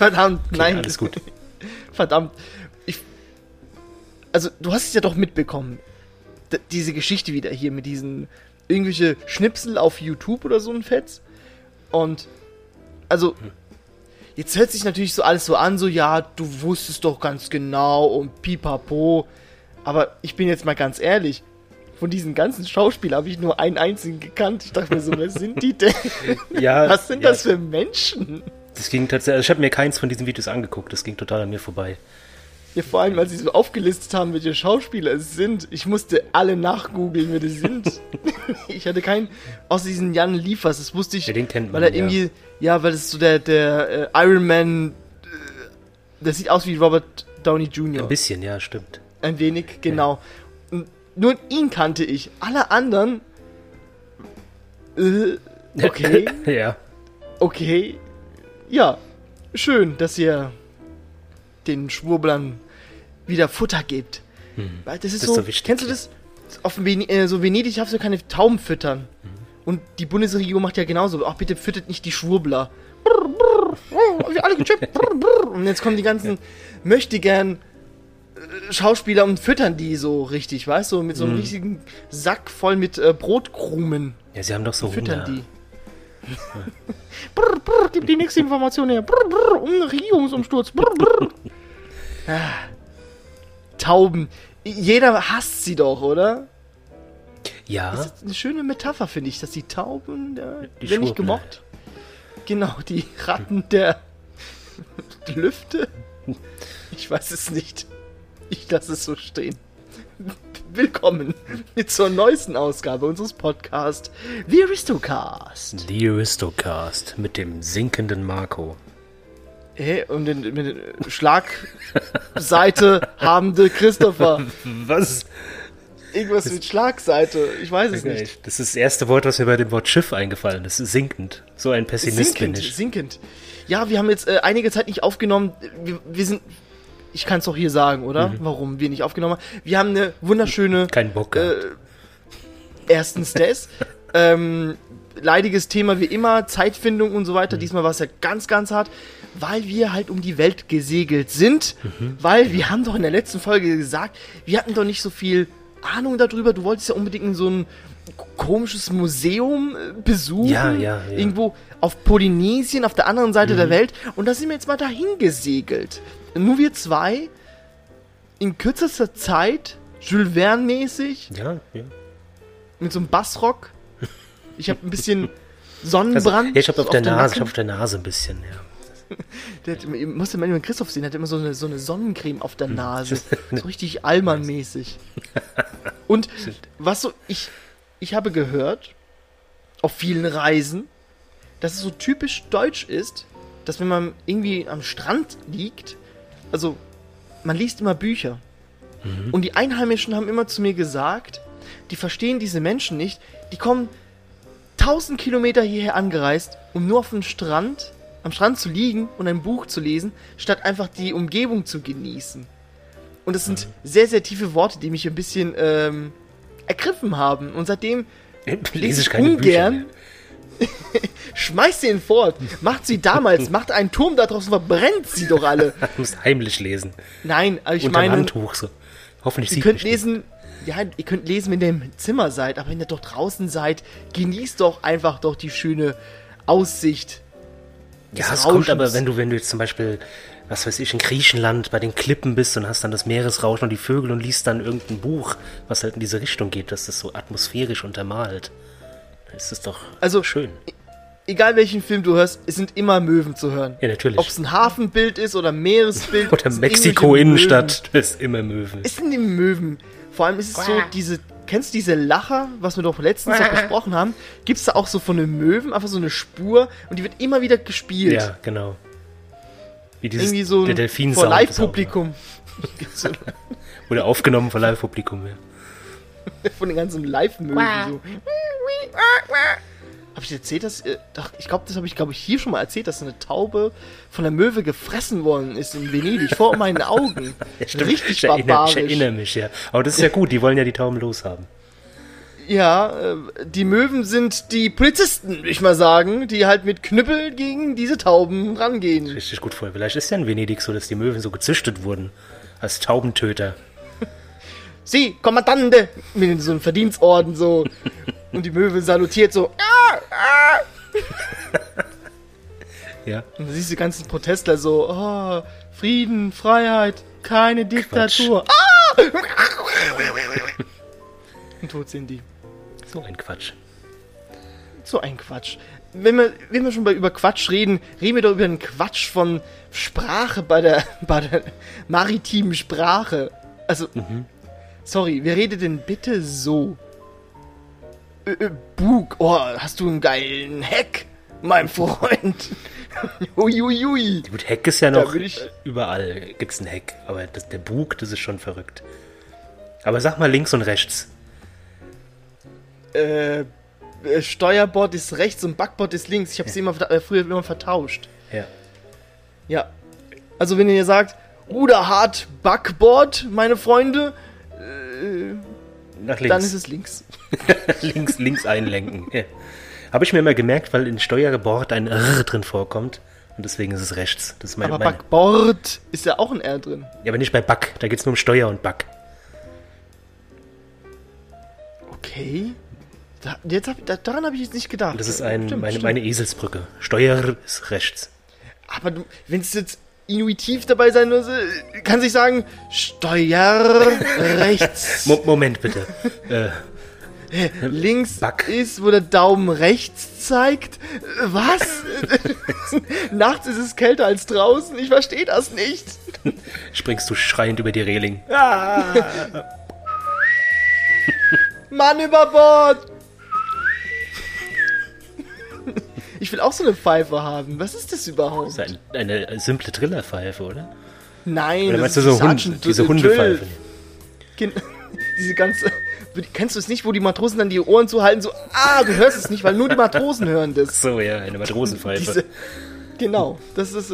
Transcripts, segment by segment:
Verdammt, Okay, nein. alles gut. Verdammt. Ich, also, du hast es ja doch mitbekommen. D diese Geschichte wieder hier mit diesen irgendwelche Schnipsel auf YouTube oder so ein Fetz. Und, also, jetzt hört sich natürlich so alles so an, so, ja, du wusstest doch ganz genau und pipapo. Aber ich bin jetzt mal ganz ehrlich. Von diesen ganzen Schauspielern habe ich nur einen einzigen gekannt. Ich dachte mir so, wer sind die denn? Ja, Was sind ja, das für Menschen? Das ging tatsächlich. Also ich habe mir keins von diesen Videos angeguckt. Das ging total an mir vorbei. Ja, vor allem, als sie so aufgelistet haben, welche Schauspieler es sind. Ich musste alle nachgoogeln, wer das sind. ich hatte keinen, außer diesen Jan Liefers, das wusste ich. Ja, den kennt weil man, er irgendwie, ja. weil das ist so der, der äh, Iron Man, äh, der sieht aus wie Robert Downey Jr. Ein bisschen, ja, stimmt. Ein wenig, genau. Und nur ihn kannte ich. Alle anderen, äh, okay, ja. okay, ja, schön, dass ihr den Schwurblern wieder Futter gebt. Weil Das ist, Hm. Das ist so, so wichtig, kennst du ja. das? Auf Ven äh, so Venedig darfst du keine Tauben füttern. Hm. Und die Bundesregierung macht ja genauso. Ach, bitte füttert nicht die Schwurbler. Brr, brr, oh, wir alle gechippt. Brr, brr. Und jetzt kommen die ganzen möchte gern äh, Schauspieler und füttern die so richtig, weißt du? Mit so einem Hm. richtigen Sack voll mit äh, Brotkrumen Ja, sie haben doch so füttern Hunger. die. brr, brr, gib die nächste Information her. Brr, brr, um Regierungsumsturz. Brr, brr. ah. Tauben. Jeder hasst sie doch, oder? Ja, Das ist eine schöne Metapher, finde ich, dass die Tauben, der, Die wenn nicht Schwurbler. gemocht. Genau, die Ratten der Lüfte. Ich weiß es nicht. Ich lasse es so stehen. Willkommen zur neuesten Ausgabe unseres Podcasts, The Aristocast. The Aristocast mit dem sinkenden Marco. Hey, und den, mit der Schlagseite habende Christopher. Was? Irgendwas mit Schlagseite. Ich weiß es nicht. Das ist das erste Wort, was mir bei dem Wort Schiff eingefallen ist. Sinkend. So ein Pessimist Sinkend, bin ich. sinkend. Ja, wir haben jetzt äh, einige Zeit nicht aufgenommen. Wir, wir sind. Ich kann es doch hier sagen, oder? Warum wir nicht aufgenommen haben. Wir haben eine wunderschöne. Kein Bock Äh, erstens das. ähm, leidiges Thema wie immer, Zeitfindung und so weiter. Mhm. Diesmal war es ja ganz, ganz hart, weil wir halt um die Welt gesegelt sind. Mhm. Weil wir haben doch in der letzten Folge gesagt, wir hatten doch nicht so viel Ahnung darüber. Du wolltest ja unbedingt in so ein komisches Museum äh, besuchen. Ja, ja, ja. Irgendwo auf Polynesien, auf der anderen Seite Mhm. der Welt. Und da sind wir jetzt mal dahin gesegelt. Nur wir zwei, in kürzester Zeit, Jules Verne-mäßig, ja, ja. mit so einem Bassrock. Ich habe ein bisschen Also, Sonnenbrand. ja, ich habe auf, so der Nase, ich hab auf der Nase ein bisschen, ja. Der hat, immer- ihr musst mal den Christoph sehen, der hat immer so eine, so eine Sonnencreme auf der Hm. Nase. so richtig Allmann-mäßig. Und was so, ich, ich habe gehört, auf vielen Reisen, dass es so typisch deutsch ist, dass wenn man irgendwie am Strand liegt, also man liest immer Bücher. Mhm. Und die Einheimischen haben immer zu mir gesagt, die verstehen diese Menschen nicht, die kommen 1000 Kilometer hierher angereist, um nur auf dem Strand, am Strand zu liegen und ein Buch zu lesen, statt einfach die Umgebung zu genießen. Und das sind sehr, sehr tiefe Worte, die mich ein bisschen ähm, ergriffen haben. Und seitdem lese ich keine Bücher ungern. Schmeißt sie ihn fort. Macht sie damals, macht einen Turm da draußen, verbrennt sie doch alle. Du musst heimlich lesen. Nein, aber ich Unterm meine, Handtuch so. Hoffentlich ihr sieht könnt lesen, ja, ihr könnt lesen, wenn ihr im Zimmer seid, aber wenn ihr doch draußen seid, genießt doch einfach doch die schöne Aussicht. Ja, es kommt aber, wenn du, wenn du jetzt zum Beispiel, was weiß ich, in Griechenland bei den Klippen bist und hast dann das Meeresrauschen und die Vögel und liest dann irgendein Buch, was halt in diese Richtung geht, dass das so atmosphärisch untermalt. Dann ist es doch Also- schön. Egal welchen Film du hörst, es sind immer Möwen zu hören. Ja, natürlich. Ob es ein Hafenbild ist oder ein Meeresbild. Oder es sind Mexiko irgendwelche Innenstadt, du bist immer Möwen. Es sind die Möwen. Vor allem ist es so, diese, kennst du diese Lacher, was wir doch letztens noch besprochen haben? Gibt es da auch so von den Möwen einfach so eine Spur und die wird immer wieder gespielt. Ja, genau. Wie dieses, Irgendwie so der Delfin vor Live-Publikum. Wurde aufgenommen vor Live-Publikum, ja. von den ganzen Live-Möwen. So. Habe ich erzählt, dass. Äh, doch, ich glaube, das habe ich, glaube ich, hier schon mal erzählt, dass eine Taube von der Möwe gefressen worden ist in Venedig, vor meinen Augen. Stimmt. Richtig ich erinnere, ich erinnere mich, ja. Aber das ist ja gut, die wollen ja die Tauben loshaben. Ja, äh, die Möwen sind die Polizisten, würde ich mal sagen, die halt mit Knüppel gegen diese Tauben rangehen. Richtig gut vor. Vielleicht ist ja in Venedig so, dass die Möwen so gezüchtet wurden. Als Taubentöter. Sie, Kommandante, mit so einem Verdienstorden so. Und die Möwe salutiert so. Ah, ah. Ja. Und dann siehst du die ganzen Protestler so, oh, Frieden, Freiheit, keine Diktatur. Ah! Und tot sind die. So ein Quatsch. So ein Quatsch. Wenn wir, wenn wir schon bei, über Quatsch reden, reden wir doch über den Quatsch von Sprache bei der, bei der maritimen Sprache. Also, sorry, wer redet denn bitte so? Äh, äh, Bug, oh, hast du einen geilen Hack, mein Freund? Uiuiui. Gut, Heck ist ja noch ich- überall gibt's einen Heck, aber das, der Bug, das ist schon verrückt. Aber sag mal links und rechts. Äh, äh, Steuerbord ist rechts und Backbord ist links. Ich habe sie immer, äh, früher immer vertauscht. Ja. Ja. Also wenn ihr sagt, Ruderhard Backboard, meine Freunde, Nach dann links. ist es links. links, links einlenken. Ja. Habe ich mir immer gemerkt, weil in Steuerbord ein R drin vorkommt. Und deswegen ist es rechts. Das ist mein, Aber mein, Backbord ist ja auch ein R drin. ja, aber nicht bei Back. Da geht's nur um Steuer und Back. Okay. Da, jetzt hab, da, daran habe ich jetzt nicht gedacht. Das ist ein, Stimmt, meine, stimmt. meine Eselsbrücke. Steuer ist rechts. Aber wenn es jetzt intuitiv dabei sein muss, kann sich sagen, Steuer rechts. Mo Moment bitte. äh, Links Back. ist, wo der Daumen rechts zeigt. Was? Nachts ist es kälter als draußen. Ich verstehe das nicht. springst du schreiend über die Reling. Mann über Bord! Ich will auch so eine Pfeife haben. Was ist das überhaupt? Das ist ein, eine simple Trillerpfeife, oder? Nein, Oder das meinst du ist so Hund, diese? Gen- Diese ganze. Kennst du es nicht, wo die Matrosen dann die Ohren zuhalten, so, ah, du hörst es nicht, weil nur die Matrosen hören das. So, ja, eine Matrosenpfeife. Diese, genau, das ist.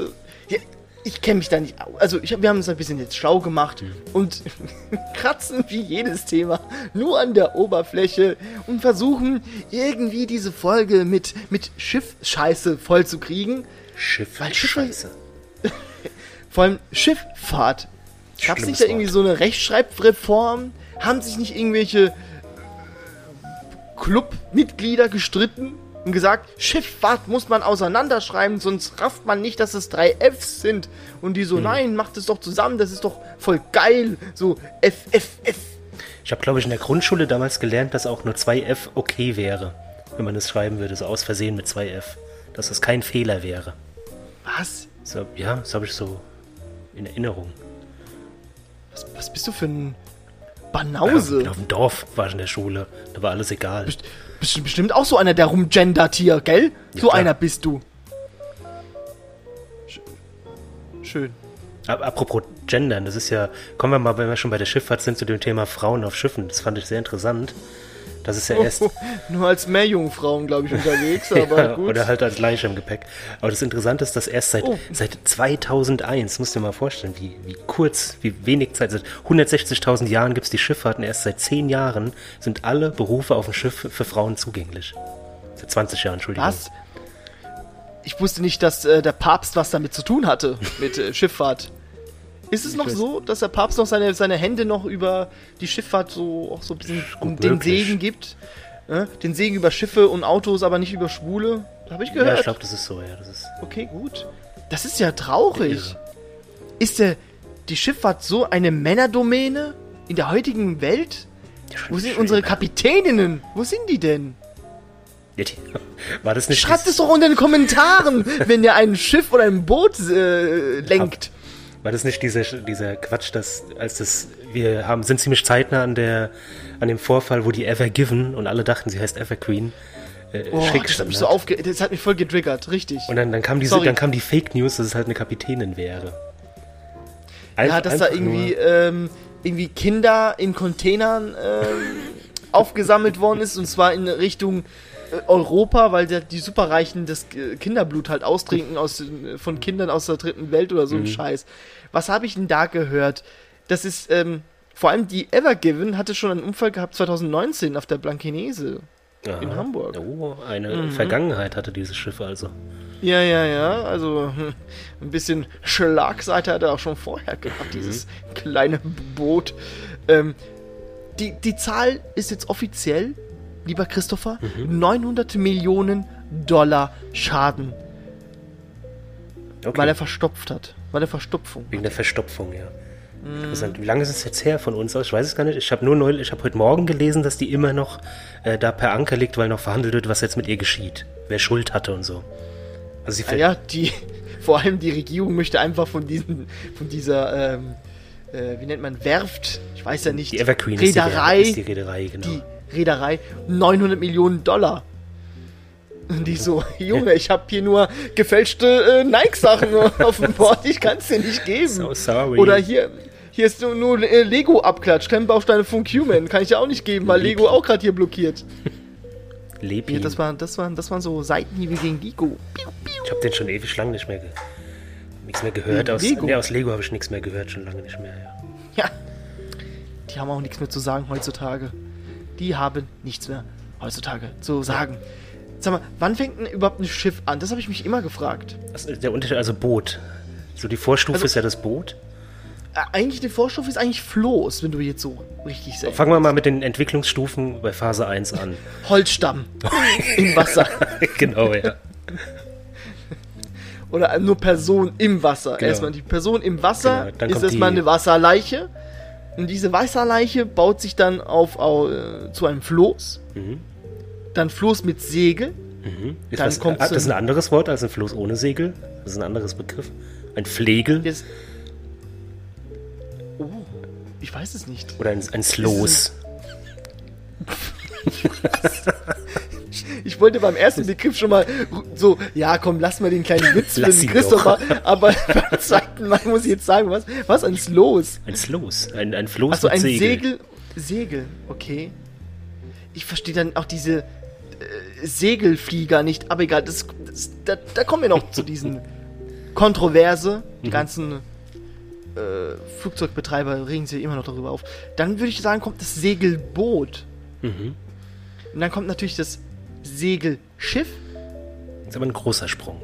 Ja, ich kenne mich da nicht aus. Also, ich, wir haben uns ein bisschen jetzt schlau gemacht und kratzen wie jedes Thema nur an der Oberfläche und versuchen irgendwie diese Folge mit, mit Schiffscheiße vollzukriegen. Schiff, Weil Schiffe- Scheiße. Vor allem Schifffahrt. Gab es nicht da irgendwie so eine Rechtschreibreform? Haben sich nicht irgendwelche Clubmitglieder gestritten und gesagt, Schifffahrt muss man auseinanderschreiben, sonst rafft man nicht, dass es drei Fs sind. Und die Hm. so, nein, macht es doch zusammen, das ist doch voll geil. So F, F, F. Ich habe, glaube ich, in der Grundschule damals gelernt, dass auch nur 2F okay wäre, wenn man es schreiben würde, so aus Versehen mit 2F. Dass das kein Fehler wäre. Was? So, ja, das habe ich so in Erinnerung. was? Was bist du für ein Ja, Banause? auf dem Dorf war ich in der Schule. Da war alles egal. Bist, bist du bestimmt auch so einer, der rumgendert hier, gell? so klar. einer bist du. Sch- Schön. Ap- Apropos Gendern, das ist ja, kommen wir mal, wenn wir schon bei der Schifffahrt sind, zu dem Thema Frauen auf Schiffen. Das fand ich sehr interessant. Das ist ja erst. Nur als Meerjungfrauen, glaube ich, unterwegs, aber Ja, gut. Oder halt als Leiche im Gepäck. Aber das Interessante ist, dass erst seit, Oh. seit 2001, musst du dir mal vorstellen, wie, wie kurz, wie wenig Zeit, seit 160.000 Jahren gibt es die Schifffahrt und erst seit 10 Jahren sind alle Berufe auf dem Schiff für Frauen zugänglich. Seit 20 Jahren, Entschuldigung. Was? Ich wusste nicht, dass äh, der Papst was damit zu tun hatte, mit äh, Schifffahrt. Ist es noch so, dass der Papst noch seine, seine Hände noch über die Schifffahrt so auch so ein bisschen den möglich. Segen gibt? Äh? Den Segen über Schiffe und Autos, aber nicht über Schwule? Habe ich Ja, gehört. ich glaube, das ist so, ja. Das ist Okay, gut. Das ist ja traurig. Irre. Ist der, die Schifffahrt so eine Männerdomäne in der heutigen Welt? ja, Wo sind schön, unsere ja. Kapitäninnen? Wo sind die denn? Ja, War das nicht Schreibt es doch unter den Kommentaren, wenn ihr ein Schiff oder ein Boot äh, lenkt. War das nicht dieser, dieser Quatsch, dass als das wir haben sind ziemlich zeitnah an der an dem Vorfall, wo die Ever Given und alle dachten, sie heißt Everqueen. Äh, Oh, das hat mich so aufge das hat mich voll getriggert, richtig. Und dann, dann kam diese, Sorry. dann kam die Fake News, dass es halt eine Kapitänin wäre. ja, Einfach- dass da irgendwie, ähm, irgendwie Kinder in Containern ähm, aufgesammelt worden ist und zwar in Richtung Europa, weil die Superreichen das äh, Kinderblut halt austrinken aus, den- von Kindern aus der dritten Welt oder so Mhm. ein Scheiß. Was habe ich denn da gehört? Das ist, ähm, vor allem die Ever Given hatte schon einen Unfall gehabt 2019 auf der Blankenese. In Aha. Hamburg. Oh, eine Mhm. Vergangenheit hatte dieses Schiff also. Ja, ja, ja. Also hm, ein bisschen Schlagseite hat er auch schon vorher gehabt, dieses kleine Boot. Ähm, die, die Zahl ist jetzt offiziell, lieber Christopher, 900 Millionen Dollar Schaden, Okay. weil er verstopft hat. Weil er Verstopfung. Wegen der Verstopfung, ja. Mhm. Interessant. Wie lange ist es jetzt her von uns aus? Ich weiß es gar nicht. Ich habe nur neulich, ich habe heute Morgen gelesen, dass die immer noch äh, da per Anker liegt, weil noch verhandelt wird, was jetzt mit ihr geschieht. Wer Schuld hatte und so. Also sie Ah ja, die, vor allem die Regierung möchte einfach von diesen, von dieser, ähm, äh, wie nennt man, Werft, ich weiß ja nicht, die Evergreen ist die, Reederei, ist die Reederei, genau. die Reederei 900 Millionen Dollar. Und die so, Junge, ich habe hier nur gefälschte äh, Nike-Sachen auf dem Board, ich kann es dir nicht geben. So sorry. Oder hier, hier ist nur, nur äh, Lego-Abklatsch, Klemmbausteine von Cuman, kann ich dir auch nicht geben, weil Lego auch gerade hier blockiert. Leb Hier, das, war, das, waren, das waren so Seitenhiebe gegen Lego. Ich habe den schon ewig lang nicht mehr, ge nichts mehr gehört. Aus Lego? Lego, nee, aus Lego habe ich nichts mehr gehört, schon lange nicht mehr. Ja. Ja, die haben auch nichts mehr zu sagen heutzutage. Die haben nichts mehr heutzutage zu sagen. Sag mal, wann fängt denn überhaupt ein Schiff an? Das habe ich mich immer gefragt. Ist der Unterschied? Also Boot. So die Vorstufe Also- ist ja das Boot. Äh, eigentlich die Vorstufe ist eigentlich Floß, wenn du jetzt so richtig sagst. Fangen wir mal mit den Entwicklungsstufen bei Phase 1 an. Holzstamm im Wasser. genau, ja. Oder nur Person im Wasser. Genau. Erstmal die Person im Wasser Genau, dann ist erstmal eine Wasserleiche. Und diese Wasserleiche baut sich dann auf, au- äh, zu einem Floß. Mhm. Dann Floß mit Segel. Ist Dann was, kommt's ah, das ist in- ein anderes Wort als ein Floß ohne Segel. Das ist ein anderes Begriff. Ein Flegel Jetzt. Oh, ich weiß es nicht. oder ein, ein Sloß. Ich wollte beim ersten Begriff schon mal so, ja komm, lass mal den kleinen Witz für Lass den ihn Christopher, aber beim zweiten Mal muss ich jetzt sagen, was, was ist los? Ein Sloß. Ein, ein Floß mit ein Segel. Segel. Segel, okay. Ich verstehe dann auch diese äh, Segelflieger nicht, aber egal, das, das, da, da kommen wir noch zu diesen Kontroverse. Die ganzen äh, Flugzeugbetreiber regen sich immer noch darüber auf. Dann würde ich sagen, kommt das Segelboot. Mhm. Und dann kommt natürlich das Segelschiff. Das ist aber ein großer Sprung.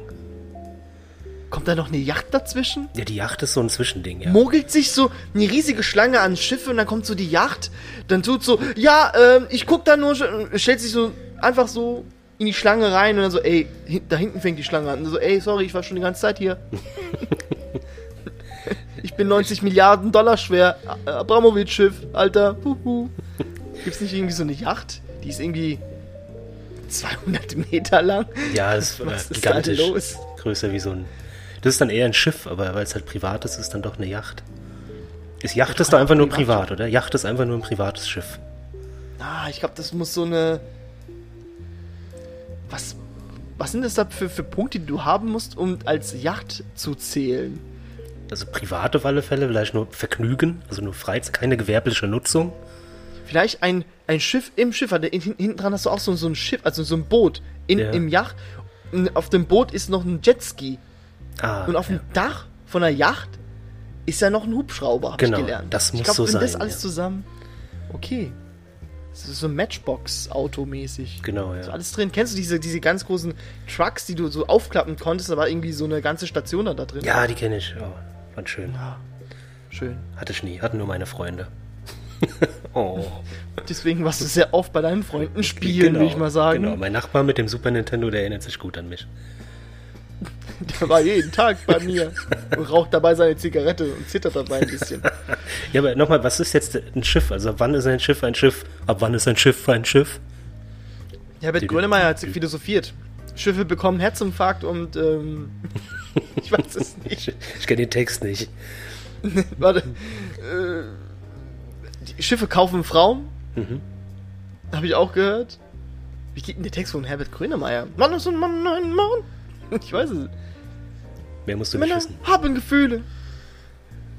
Kommt da noch eine Yacht dazwischen? Ja, die Yacht ist so ein Zwischending, ja. Mogelt sich so eine riesige Schlange an Schiffe und dann kommt so die Yacht. Dann tut so, ja, ähm, ich guck da nur, stellt sich so einfach so in die Schlange rein und dann so, ey, da hinten fängt die Schlange an. Und so, ey, sorry, ich war schon die ganze Zeit hier. ich bin 90 Milliarden Dollar schwer. Abramowitsch-Schiff, Alter. Huhu. Gibt's nicht irgendwie so eine Yacht? Die ist irgendwie 200 Meter lang. Ja, das ist Was ist gigantisch. los? Größer wie so ein. Das ist dann eher ein Schiff, aber weil es halt privat ist, ist es dann doch eine Yacht. Ist Yacht ist doch einfach nur privat. privat, oder? Yacht ist einfach nur ein privates Schiff. Ah, ich glaube, das muss so eine. Was, was sind das da für, für Punkte, die du haben musst, um als Yacht zu zählen? Also privat auf alle Fälle, vielleicht nur Vergnügen, also nur Freizeit, keine gewerbliche Nutzung. Vielleicht ein, ein Schiff im Schiff. hat- Hinten, hinten dran hast du auch so, so ein Schiff, also so ein Boot in, Ja. im Yacht. Und auf dem Boot ist noch ein Jetski. Ah, Und auf dem Dach von der Yacht ist ja noch ein Hubschrauber, Genau, ich gelernt. das muss ich glaub, so wenn das sein, alles ja. zusammen. Okay. Das ist so Matchbox-Auto-mäßig. genau, So ja. alles drin. Kennst du diese, diese ganz großen Trucks, die du so aufklappen konntest? Da war irgendwie so eine ganze Station da, drin. Ja, die kenne ich. Oh, fand schön. Ja, Schön. Hatte ich nie, hatten nur meine Freunde. oh. Deswegen warst du sehr oft bei deinen Freunden spielen, würde ich mal sagen. Genau, mein Nachbar mit dem Super Nintendo, der erinnert sich gut an mich. Der war jeden Tag bei mir und raucht dabei seine Zigarette und zittert dabei ein bisschen. Ja, aber nochmal, was ist jetzt ein Schiff? Also ab wann ist ein Schiff ein Schiff? Ab wann ist ein Schiff ein Schiff? Herbert Grönemeyer hat philosophiert. Schiffe bekommen Herzinfarkt und ähm, ich weiß es nicht. Ich, ich kenne den Text nicht. Warte. Äh, Schiffe kaufen Frauen. Mhm. Habe ich auch gehört. Wie geht denn der Text von Herbert Grönemeyer? Mann ist ein Mann, ein Mann. Ich weiß es. Mehr musst du nicht Männer wissen. haben Gefühle.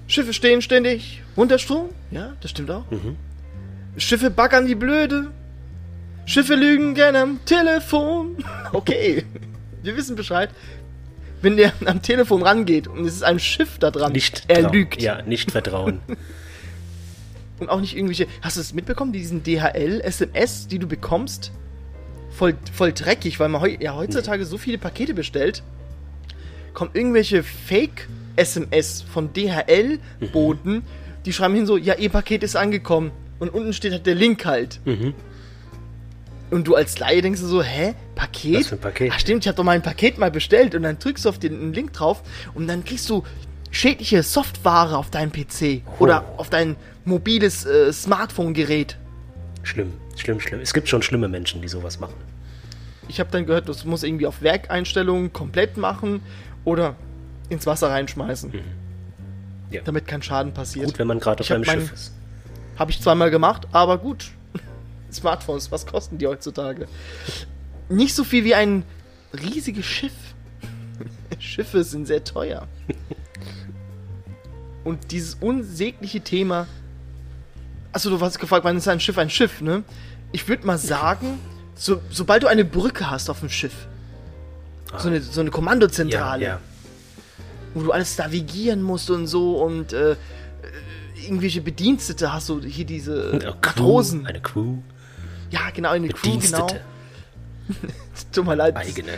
Schiffe stehen ständig unter Strom. Ja, das stimmt auch. Mhm. Schiffe baggern wie blöde. Schiffe lügen gerne am Telefon. Okay, wir wissen Bescheid. Wenn der am Telefon rangeht und es ist ein Schiff da dran, Nicht er lügt. Ja, nicht vertrauen. Und auch nicht irgendwelche. Hast du es mitbekommen, diesen DHL-SMS, die du bekommst? Voll, voll dreckig, weil man heu, ja, heutzutage so viele Pakete bestellt. Kommen irgendwelche Fake-SMS von DHL-Boten, die schreiben hin so: Ja, ihr Paket ist angekommen. Und unten steht halt der Link halt. Mhm. Und du als Laie denkst du so, hä? Paket? Was für ein Paket? Ach stimmt, ich habe doch mein Paket mal bestellt und dann drückst du auf den Link drauf und dann kriegst du schädliche Software auf deinem PC oder auf dein mobiles äh, Smartphone-Gerät. Schlimm, schlimm, schlimm. Es gibt schon schlimme Menschen, die sowas machen. Ich habe dann gehört, das muss irgendwie auf Werkeinstellungen komplett machen oder ins Wasser reinschmeißen. Ja. Damit kein Schaden passiert. Gut, wenn man gerade auf einem Schiff ist. Habe ich zweimal gemacht, aber gut. Smartphones, was kosten die heutzutage? Nicht so viel wie ein riesiges Schiff. Schiffe sind sehr teuer. Und dieses unsägliche Thema. Achso, du hast gefragt, wann ist ein Schiff ein Schiff, ne? Ich würde mal sagen, so, sobald du eine Brücke hast auf dem Schiff, so eine, so eine Ja, Kommandozentrale, ja. wo du alles navigieren musst und so und äh, äh, irgendwelche Bedienstete hast du hier diese Matrosen. Eine Crew, Ja, genau, eine Crew, genau. Tut mir leid. eigene.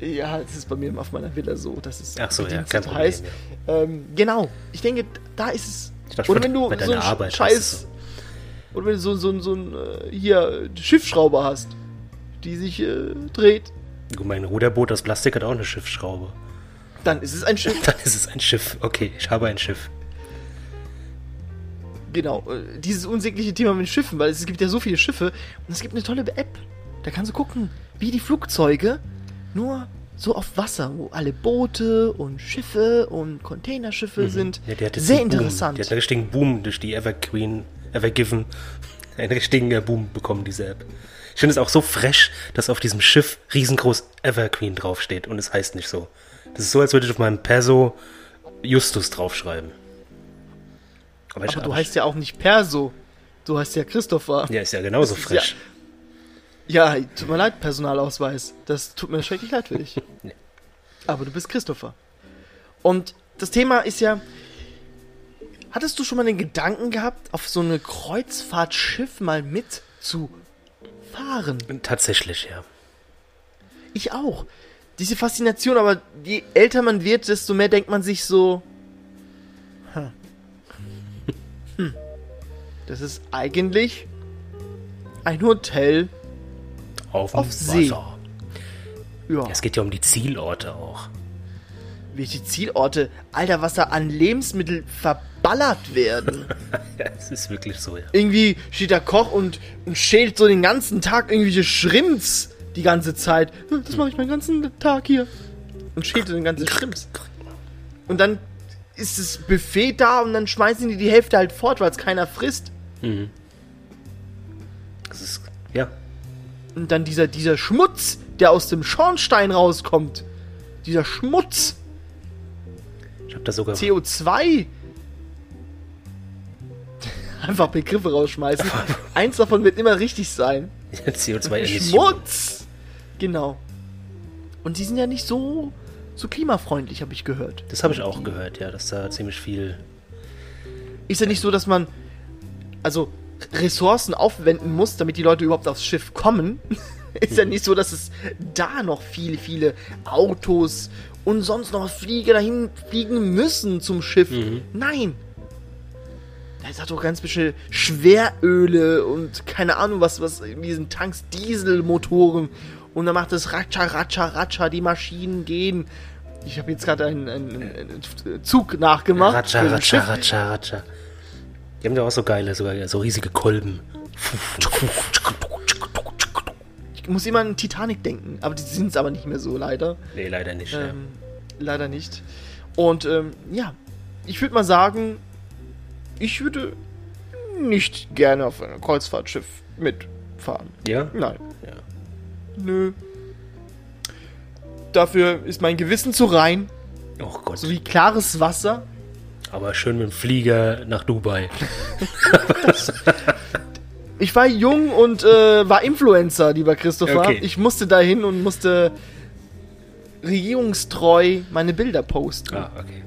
Ja, das ist bei mir auf meiner Villa so, dass es Ach so, ja, kein Problem, heißt. Ähm, genau, ich denke, da ist es. Dachte, oder wenn du so einen Arbeit Scheiß. Oder wenn du so, so, so einen äh, hier Schiffsschrauber hast, die sich äh, dreht, mein Ruderboot aus Plastik hat auch eine Schiffsschraube. dann ist es ein Schiff. Dann ist es ein Schiff. Okay, ich habe ein Schiff. Genau, äh, dieses unsägliche Thema mit Schiffen, weil es gibt ja so viele Schiffe und es gibt eine tolle App. Da kannst du gucken, wie die Flugzeuge, nur so auf Wasser, wo alle Boote und Schiffe und Containerschiffe sind. Mhm. Ja, hat jetzt Sehr einen Boom. interessant. Die hat einen richtigen Boom durch die Evergreen, Evergiven. Einen richtigen Boom bekommen, diese App. Ich finde es auch so fresh, dass auf diesem Schiff riesengroß Evergreen draufsteht und es heißt nicht so. Das ist so, als würde ich auf meinem Perso Justus draufschreiben. Aber, ich, Aber du heißt ja auch nicht Perso. Du heißt ja Christopher. Ja, ist ja genauso Das fresh. Ja, tut mir leid, Personalausweis. Das tut mir schrecklich leid für dich. Nee. Aber du bist Christopher. Und das Thema ist ja. Hattest du schon mal den Gedanken gehabt, auf so eine Kreuzfahrtschiff mal mitzufahren? Tatsächlich, ja. Ich auch. Diese Faszination, aber je älter man wird, desto mehr denkt man sich so. Hm. Hm. Das ist eigentlich ein Hotel. Auf, Auf See. Wasser. Ja. Es geht ja um die Zielorte auch. Welche Zielorte? Alter, was da an Lebensmittel verballert werden. Ja, es ist wirklich so, ja. irgendwie steht der Koch und, und schält so den ganzen Tag irgendwelche Schrimps die ganze Zeit. "Ja, Das mache ich meinen ganzen Tag hier. Und schält den ganzen Schrimps. Und dann ist das Buffet da und dann schmeißen die die Hälfte halt fort, weil es keiner frisst. Das ist, ja. Und dann dieser, dieser Schmutz, der aus dem Schornstein rauskommt. Dieser Schmutz. Ich habe da sogar. CO2. Einfach Begriffe rausschmeißen. Eins davon wird immer richtig sein. CO2-Emissionen. Schmutz! Genau. Und die sind ja nicht so, so klimafreundlich, habe ich gehört. Das habe ich auch gehört, ja, dass da ziemlich viel. Ist ja nicht so, dass man also Ressourcen aufwenden muss, damit die Leute überhaupt aufs Schiff kommen. Ist ja nicht so, dass es da noch viele, viele Autos und sonst noch Flieger dahin fliegen müssen zum Schiff. Nein. Da hat doch ganz bisschen Schweröle und keine Ahnung was, was in diesen Tanks Dieselmotoren. Und dann macht es Ratscha, Ratscha, Ratscha, die Maschinen gehen. Ich habe jetzt gerade einen, einen, einen Zug nachgemacht. Ratscha, Ratscha. Ratscha, Ratscha. Die haben ja auch so geile, sogar so riesige Kolben. Ich muss immer an Titanic denken, aber die sind es aber nicht mehr so, leider. Nee, leider nicht. ja. Ähm, leider nicht. Und ähm, ja, ich würde mal sagen, ich würde nicht gerne auf einem Kreuzfahrtschiff mitfahren. Ja? Nein. Ja. Nö. Dafür ist mein Gewissen zu rein, Oh Gott. sowie klares Wasser. Aber schön mit dem Flieger nach Dubai. Ich war jung und äh, war Influencer, lieber Christopher. Okay. Ich musste dahin und musste regierungstreu meine Bilder posten. Ah, okay.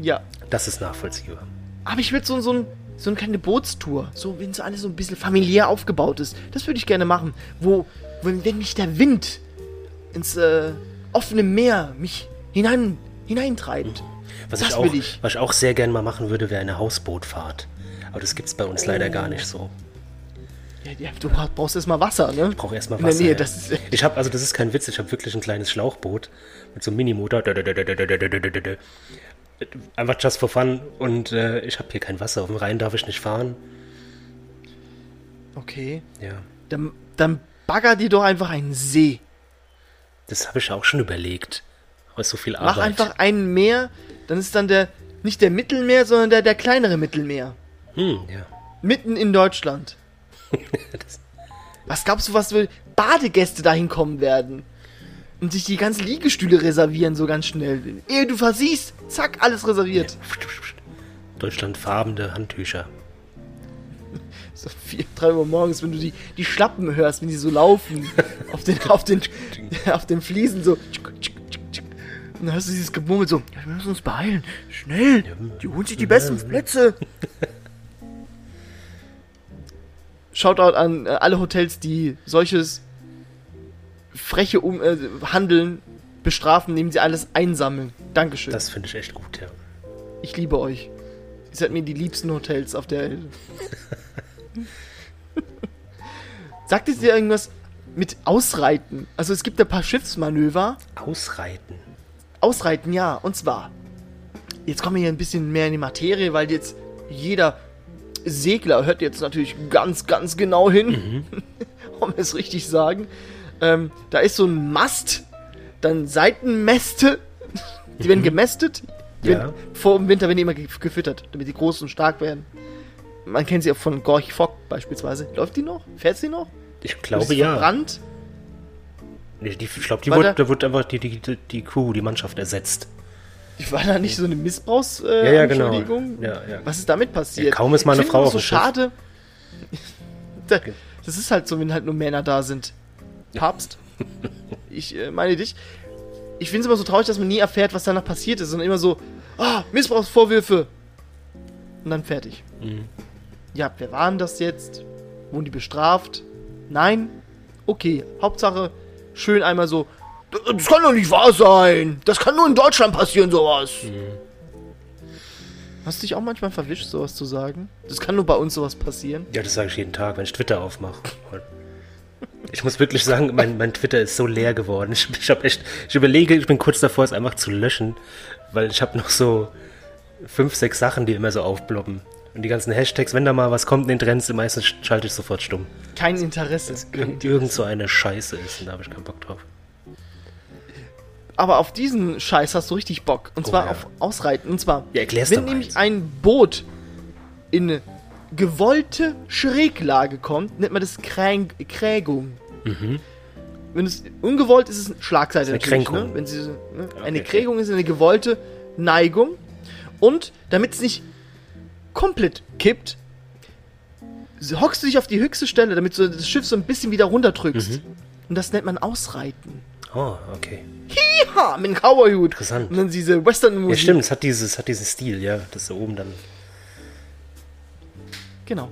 Ja. Das ist nachvollziehbar. Aber ich würde so, so ein so eine kleine Bootstour. So, wenn so alles so ein bisschen familiär aufgebaut ist. Das würde ich gerne machen. Wo, wenn, wenn mich der Wind ins äh, offene Meer mich hinein, hineintreibt. Was, Das ich auch, ich. was ich auch sehr gerne mal machen würde, wäre eine Hausbootfahrt. Aber das gibt's bei uns leider gar nicht so. Ja, ja, du brauchst- erstmal Wasser, ne? Ich brauche erstmal Wasser. Ja. das ist, ich habe, also das ist kein Witz, ich habe wirklich ein kleines Schlauchboot mit so einem Minimotor. Einfach just for fun. Und äh, ich habe hier kein Wasser. Auf dem Rhein darf ich nicht fahren. okay. Ja, Dann, dann bagger dir doch einfach einen See. das habe ich auch schon überlegt. Aber ist so viel Mach Arbeit. einfach ein Meer, dann ist dann der, nicht der Mittelmeer, sondern der, der kleinere Mittelmeer. Hm, ja. Mitten in Deutschland. Was glaubst du, was für Badegäste dahin kommen werden? Und sich die ganzen Liegestühle reservieren so ganz schnell. Ehe du versiehst, zack, alles reserviert. Deutschlandfarbene Handtücher. So 4, 3 Uhr morgens, wenn du die, die Schlappen hörst, wenn die so laufen. auf, den, auf, den, auf den Fliesen so. Und dann hörst du dieses Gemurmel so. Ja, wir müssen uns beeilen. Schnell. Die holen sich die besten Plätze. Shoutout an äh, alle Hotels, die solches freche um äh, Handeln bestrafen, indem sie alles einsammeln. Dankeschön. Das finde ich echt gut, ja. Ich liebe euch. Ihr seid mir die liebsten Hotels auf der Welt. Sagt es dir irgendwas mit Ausreiten? Also es gibt ein paar Schiffsmanöver. Ausreiten. Ausreiten, ja. Und zwar, jetzt kommen wir hier ein bisschen mehr in die Materie, weil jetzt jeder Segler hört jetzt natürlich ganz, ganz genau hin. um es richtig sagen. Ähm, da ist so ein Mast, dann Seitenmäste, die werden gemästet. Die Ja. werden, vor dem Winter werden die immer ge- gefüttert, damit die groß und stark werden. Man kennt sie auch von Gorch Fock beispielsweise. Läuft die noch? Fährt sie noch? Ich Ist glaube sie ja. Verbrannt? Nee, die, ich glaube, die wurde, da- da wird einfach die, die, die, Crew, die Mannschaft ersetzt. War da nicht so eine Missbrauchs äh, Ja, ja, genau. Ja, ja. Was ist damit passiert? Ja, kaum ist mal Ich eine finde Frau auf so schade. Da- Das ist halt so, wenn halt nur Männer da sind. Papst. Ich äh, meine dich. Ich finde es immer so traurig, dass man nie erfährt, was danach passiert ist, sondern immer so, ah, Missbrauchsvorwürfe. Und dann fertig. Mhm. Ja, wer waren das jetzt? Wurden die bestraft? Nein? Okay, Hauptsache, schön einmal so, das kann doch nicht wahr sein. Das kann nur in Deutschland passieren, sowas. Hast du dich auch manchmal verwischt, sowas zu sagen? Das kann nur bei uns sowas passieren. Ja, das sage ich jeden Tag, wenn ich Twitter aufmache. Ich muss wirklich sagen, mein, mein Twitter ist so leer geworden. Ich, ich habe echt, ich überlege, ich bin kurz davor, es einfach zu löschen, weil ich habe noch so fünf, sechs Sachen, die immer so aufploppen. Und die ganzen Hashtags, wenn da mal was kommt in den Trends, die meisten schalte ich sofort stumm. Kein Interesse. Irgend, irgend so eine Scheiße ist und da habe ich keinen Bock drauf. Aber auf diesen Scheiß hast du richtig Bock. Und Oh, zwar ja. auf Ausreiten. Und zwar, Ja, wenn nämlich jetzt. ein Boot in eine gewollte Schräglage kommt, nennt man das Kränk Krägung. Wenn es ungewollt ist, ist es Schlagseite Mhm. Eine natürlich. Kränkung. Ne? Wenn sie, ne? Eine okay. Krägung ist eine gewollte Neigung. Und damit es nicht komplett kippt, hockst du dich auf die höchste Stelle, damit du das Schiff so ein bisschen wieder runterdrückst. Mhm. Und das nennt man Ausreiten. Oh, okay. Ha, mit einem Cowboyhut. Interessant. Und dann diese Western-Musik. Ja, stimmt, es hat, dieses, hat diesen Stil, ja. Das da oben dann. Genau.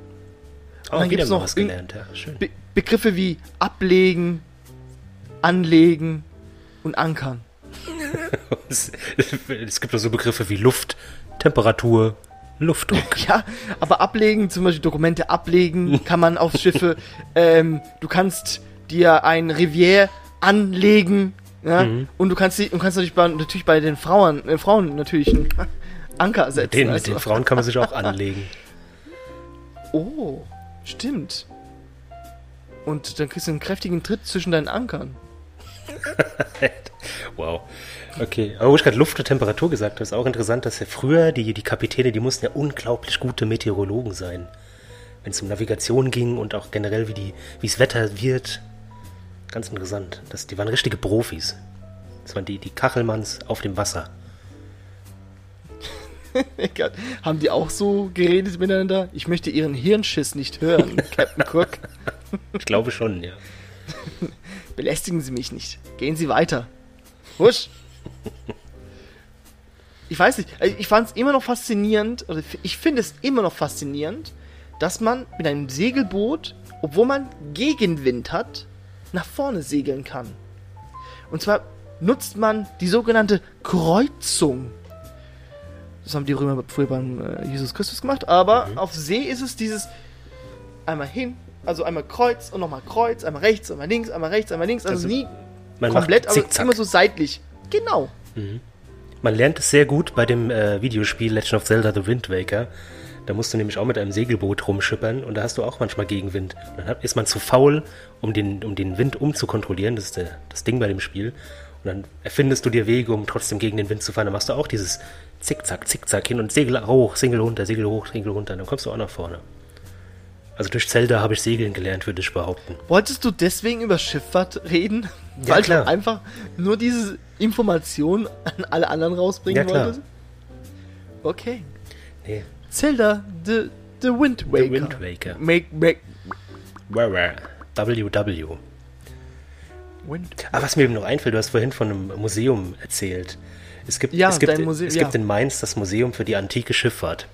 Oh, dann wieder gibt's mal noch was gelernt, ja. Schön. Be Begriffe wie ablegen, anlegen und ankern. Es, es gibt auch so Begriffe wie Luft, Temperatur, Luftdruck. Ja, aber ablegen, zum Beispiel Dokumente ablegen, kann man auf Schiffe. ähm, du kannst dir ein Revier anlegen. Ja? Mhm. Und du kannst, die, und kannst natürlich, bei, natürlich bei den Frauen, äh, Frauen natürlich einen Anker setzen. Den, mit also. den Frauen kann man sich auch anlegen. Oh, stimmt. Und dann kriegst du einen kräftigen Tritt zwischen deinen Ankern. Wow. Okay, aber wo ich gerade Luft und Temperatur gesagt habe, ist auch interessant, dass ja früher die, die Kapitäne, die mussten ja unglaublich gute Meteorologen sein. Wenn es um Navigation ging und auch generell, wie die, wie es Wetter wird. Ganz interessant. Das, die waren richtige Profis. Das waren die, die Kachelmanns auf dem Wasser. Haben die auch so geredet miteinander? Ich möchte ihren Hirnschiss nicht hören, Captain Cook. Ich glaube schon, ja. Belästigen Sie mich nicht. Gehen Sie weiter. Husch. Ich weiß nicht, also ich fand es immer noch faszinierend, oder ich finde es immer noch faszinierend, dass man mit einem Segelboot, obwohl man Gegenwind hat, nach vorne segeln kann. Und zwar nutzt man die sogenannte Kreuzung. Das haben die Römer früher beim äh, Jesus Christus gemacht, aber Mhm. auf See ist es dieses einmal hin, also einmal Kreuz und nochmal Kreuz, einmal rechts, einmal links, einmal rechts, einmal links, also, Also nie komplett, aber immer so seitlich. Genau. Man lernt es sehr gut bei dem äh, Videospiel Legend of Zelda The Wind Waker. Da musst du nämlich auch mit einem Segelboot rumschippern und da hast du auch manchmal Gegenwind. Dann ist man zu faul, um den, um den Wind umzukontrollieren. Das ist der, das Ding bei dem Spiel. Und dann erfindest du dir Wege, um trotzdem gegen den Wind zu fahren. Dann machst du auch dieses Zickzack, Zickzack hin und Segel hoch, Segel runter, Segel hoch, Segel runter. Dann kommst du auch nach vorne. Also durch Zelda habe ich Segeln gelernt, würde ich behaupten. Wolltest du deswegen über Schifffahrt reden? Ja, Weil klar. du einfach nur diese Information an alle anderen rausbringen Ja, wolltest? Okay. Nee, Zelda, the, the Wind Waker. The Wind Waker. Make, make, WW. Wind. Ah, was mir eben noch einfällt, du hast vorhin von einem Museum erzählt. Es gibt, Ja, es gibt, dein Museum, es ja. gibt in Mainz das Museum für die antike Schifffahrt,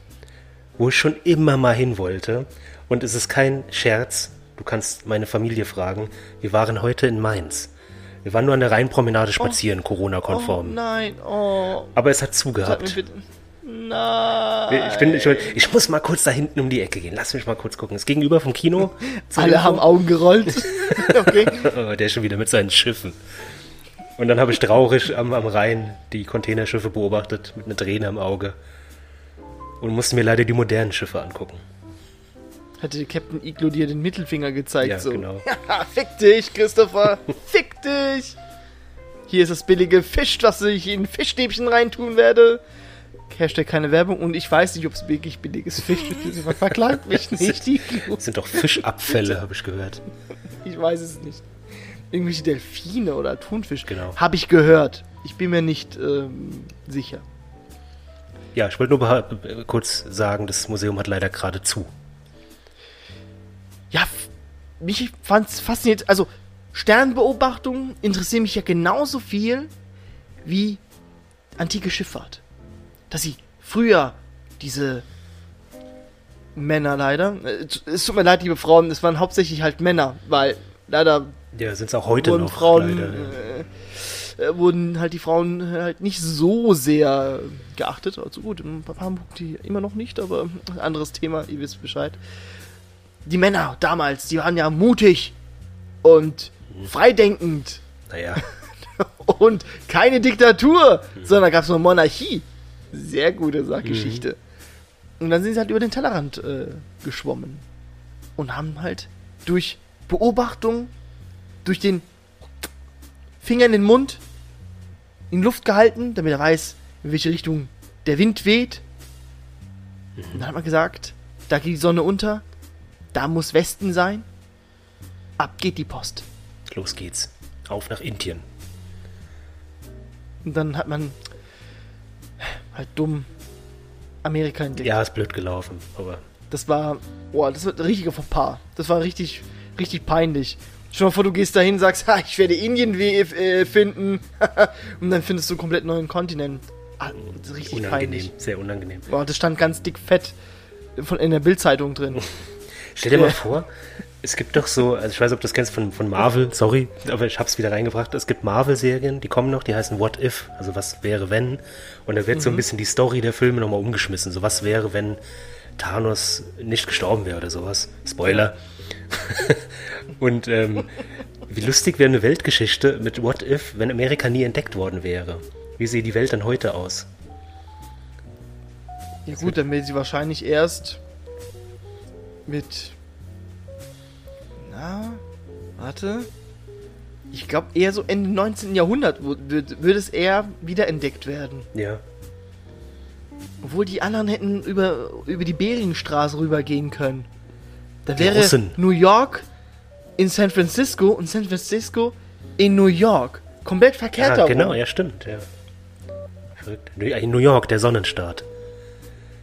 wo ich schon immer mal hin wollte. Und es ist kein Scherz, du kannst meine Familie fragen. Wir waren heute in Mainz. Wir waren nur an der Rheinpromenade spazieren, Oh Corona-konform. nein, oh. Aber es hat zugehabt. Nein. Ich, bin, ich, ich muss mal kurz da hinten um die Ecke gehen. Lass mich mal kurz gucken. Das ist gegenüber vom Kino. Alle Info. haben Augen gerollt. okay. Oh, der ist schon wieder mit seinen Schiffen. Und dann habe ich traurig am, am Rhein die Containerschiffe beobachtet, mit einer Träne im Auge. Und musste mir leider die modernen Schiffe angucken. Hatte Captain Iglo dir den Mittelfinger gezeigt. Ja, so. genau. Fick dich, Christopher. fick dich. Hier ist das billige Fisch, was ich in Fischstäbchen reintun werde. Hashtag keine Werbung und ich weiß nicht, ob es wirklich billiges Fisch ist. Verklagt mich nicht, Iglo. Das sind doch Fischabfälle, habe ich gehört. Ich weiß es nicht. Irgendwelche Delfine oder Thunfisch. Genau. Habe ich gehört. Ich bin mir nicht ähm, sicher. Ja, ich wollte nur kurz sagen, das Museum hat leider gerade zu. Ja, mich fand's faszinierend. Also, Sternbeobachtungen interessieren mich ja genauso viel wie antike Schifffahrt. Dass sie früher diese Männer leider, äh, es tut mir leid, liebe Frauen, es waren hauptsächlich halt Männer, weil leider Ja, sind es auch heute wurden noch. Frauen, leider. äh, äh, wurden halt die Frauen halt nicht so sehr geachtet. Also gut, in Hamburg die immer noch nicht, aber ein anderes Thema, ihr wisst Bescheid. Die Männer damals, die waren ja mutig und freidenkend Naja, und keine Diktatur, sondern gab es nur Monarchie. Sehr gute Sachgeschichte. Und dann sind sie halt über den Tellerrand äh, geschwommen und haben halt durch Beobachtung, durch den Finger in den Mund, in Luft gehalten, damit er weiß, in welche Richtung der Wind weht. Und dann hat man gesagt, da geht die Sonne unter, da muss Westen sein. Ab geht die Post. los geht's. Auf nach Indien. Und dann hat man halt dumm Amerika entdeckt. Ja, ist blöd gelaufen, aber Das war, boah, das war ein richtiger Fauxpas. Das war richtig, richtig peinlich. Dir mal vor, du gehst dahin und sagst, ha, ich werde Indien äh, finden. und dann findest du einen komplett neuen Kontinent. Ah, das ist richtig unangenehm, peinlich. sehr unangenehm. Boah, das stand ganz dick fett von, in der Bildzeitung drin. Stell dir mal vor, es gibt doch so, also ich weiß nicht, ob du das kennst von, von Marvel, sorry, aber ich hab's wieder reingebracht. Es gibt Marvel-Serien, die kommen noch, die heißen What If, also was wäre wenn. Und da wird so ein bisschen die Story der Filme nochmal umgeschmissen. So was wäre, wenn Thanos nicht gestorben wäre oder sowas. Spoiler. Und ähm, wie lustig wäre eine Weltgeschichte mit What If, wenn Amerika nie entdeckt worden wäre. Wie sähe die Welt dann heute aus? Ja gut, dann wird sie wahrscheinlich erst mit. Na, warte. Ich glaube eher so Ende 19. Jahrhundert würde es eher wiederentdeckt werden. Ja. Obwohl die anderen hätten über, über die Beringstraße rübergehen können. Da wäre Russen. New York in San Francisco und San Francisco in New York. Komplett verkehrt Ja, genau, ja, stimmt, ja. Verrückt. In New York, der Sonnenstaat.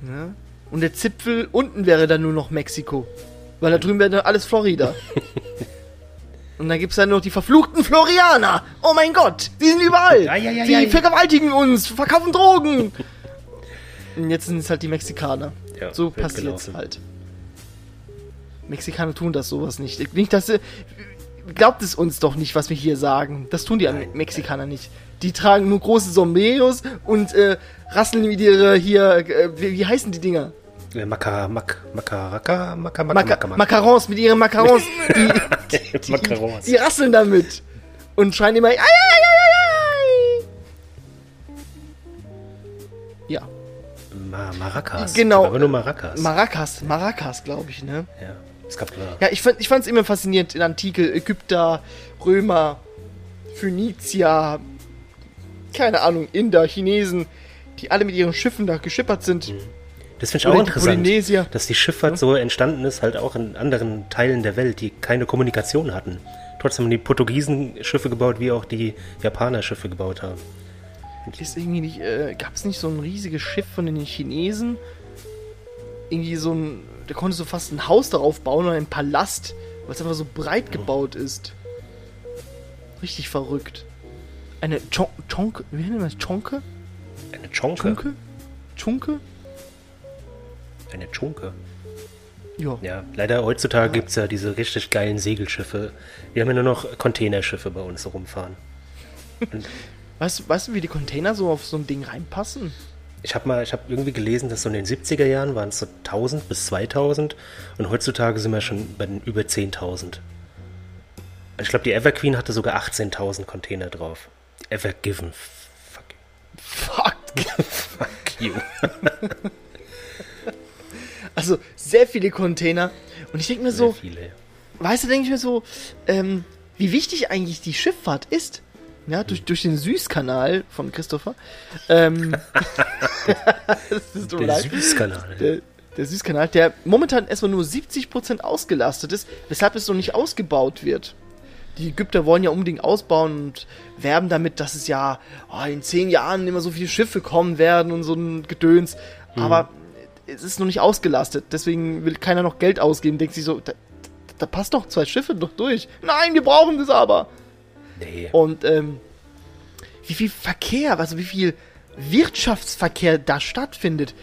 Ja. Und der Zipfel unten wäre dann nur noch Mexiko. Weil da drüben wäre dann alles Florida. Und dann gibt es dann noch die verfluchten Florianer. Oh mein Gott, die sind überall. Ja, ja, ja, die vergewaltigen uns, verkaufen Drogen. Und jetzt sind es halt die Mexikaner. So passiert's gelaufen. halt. Mexikaner tun das sowas nicht. Nicht, dass sie. Glaubt es uns doch nicht, was wir hier sagen. Das tun die Nein. Mexikaner nicht. Die tragen nur große Sombreros und äh, rasseln mit ihre hier. Äh, wie, wie heißen die Dinger? Äh, Makaraka, Maka, Maka, Maca Maka. Macarons, mit ihren Macarons. Die, die, Macarons. die rasseln damit. Und schreien immer. Ai, ai, ai. Ja. Ma Maracas. Genau. Aber nur Maracas. Maracas, Maracas, glaube ich, ne? ja. Es gab äh, Ja, ich fand ich fand's immer faszinierend in Antike, Ägypter, Römer, Phönizier, keine Ahnung, Inder, Chinesen, die alle mit ihren Schiffen da geschippert sind. Das finde ich Oder auch interessant, Polynesier. dass die Schifffahrt so entstanden ist, halt auch in anderen Teilen der Welt, die keine Kommunikation hatten. Trotzdem haben die Portugiesen Schiffe gebaut, wie auch die Japaner Schiffe gebaut haben. Ist irgendwie nicht, äh, gab es nicht so ein riesiges Schiff von den Chinesen? Irgendwie so ein, der konnte so fast ein Haus darauf bauen oder einen Palast, weil es einfach so breit gebaut ist. Richtig verrückt. Eine Chon Chonke, wie nennt man das? Chonke? Eine Chonke. Chunke? Chunke? Eine Chunke. Ja. Ja, leider heutzutage gibt es ja diese richtig geilen Segelschiffe. Wir haben ja nur noch Containerschiffe bei uns rumfahren. Weißt, du- weißt du, wie die Container so auf so ein Ding reinpassen? Ich habe mal, ich habe irgendwie gelesen, dass so in den 70er Jahren waren es so 1000 bis 2000 und heutzutage sind wir schon bei den über 10.000. Ich glaube, die Everqueen hatte sogar 18.000 Container drauf. Evergiven. Fuck, Fuck. fuck you. Also sehr viele Container. Und ich denke mir Sehr so, viele. weißt du, denke ich mir so, ähm, wie wichtig eigentlich die Schifffahrt ist. Ja, durch, durch den Süßkanal von Christopher. Ähm, so Der leid. Süßkanal. Der, der Süßkanal, der momentan erstmal nur 70% ausgelastet ist, weshalb es noch nicht ausgebaut wird. Die Ägypter wollen ja unbedingt ausbauen und werben damit, dass es ja oh, in zehn Jahren immer so viele Schiffe kommen werden und so ein Gedöns. Aber es ist noch nicht ausgelastet. Deswegen will keiner noch Geld ausgeben. Denkt sich so, da, da passt doch zwei Schiffe doch durch. Nein, wir brauchen das aber. Nee. Und ähm, wie viel Verkehr, also wie viel Wirtschaftsverkehr da stattfindet.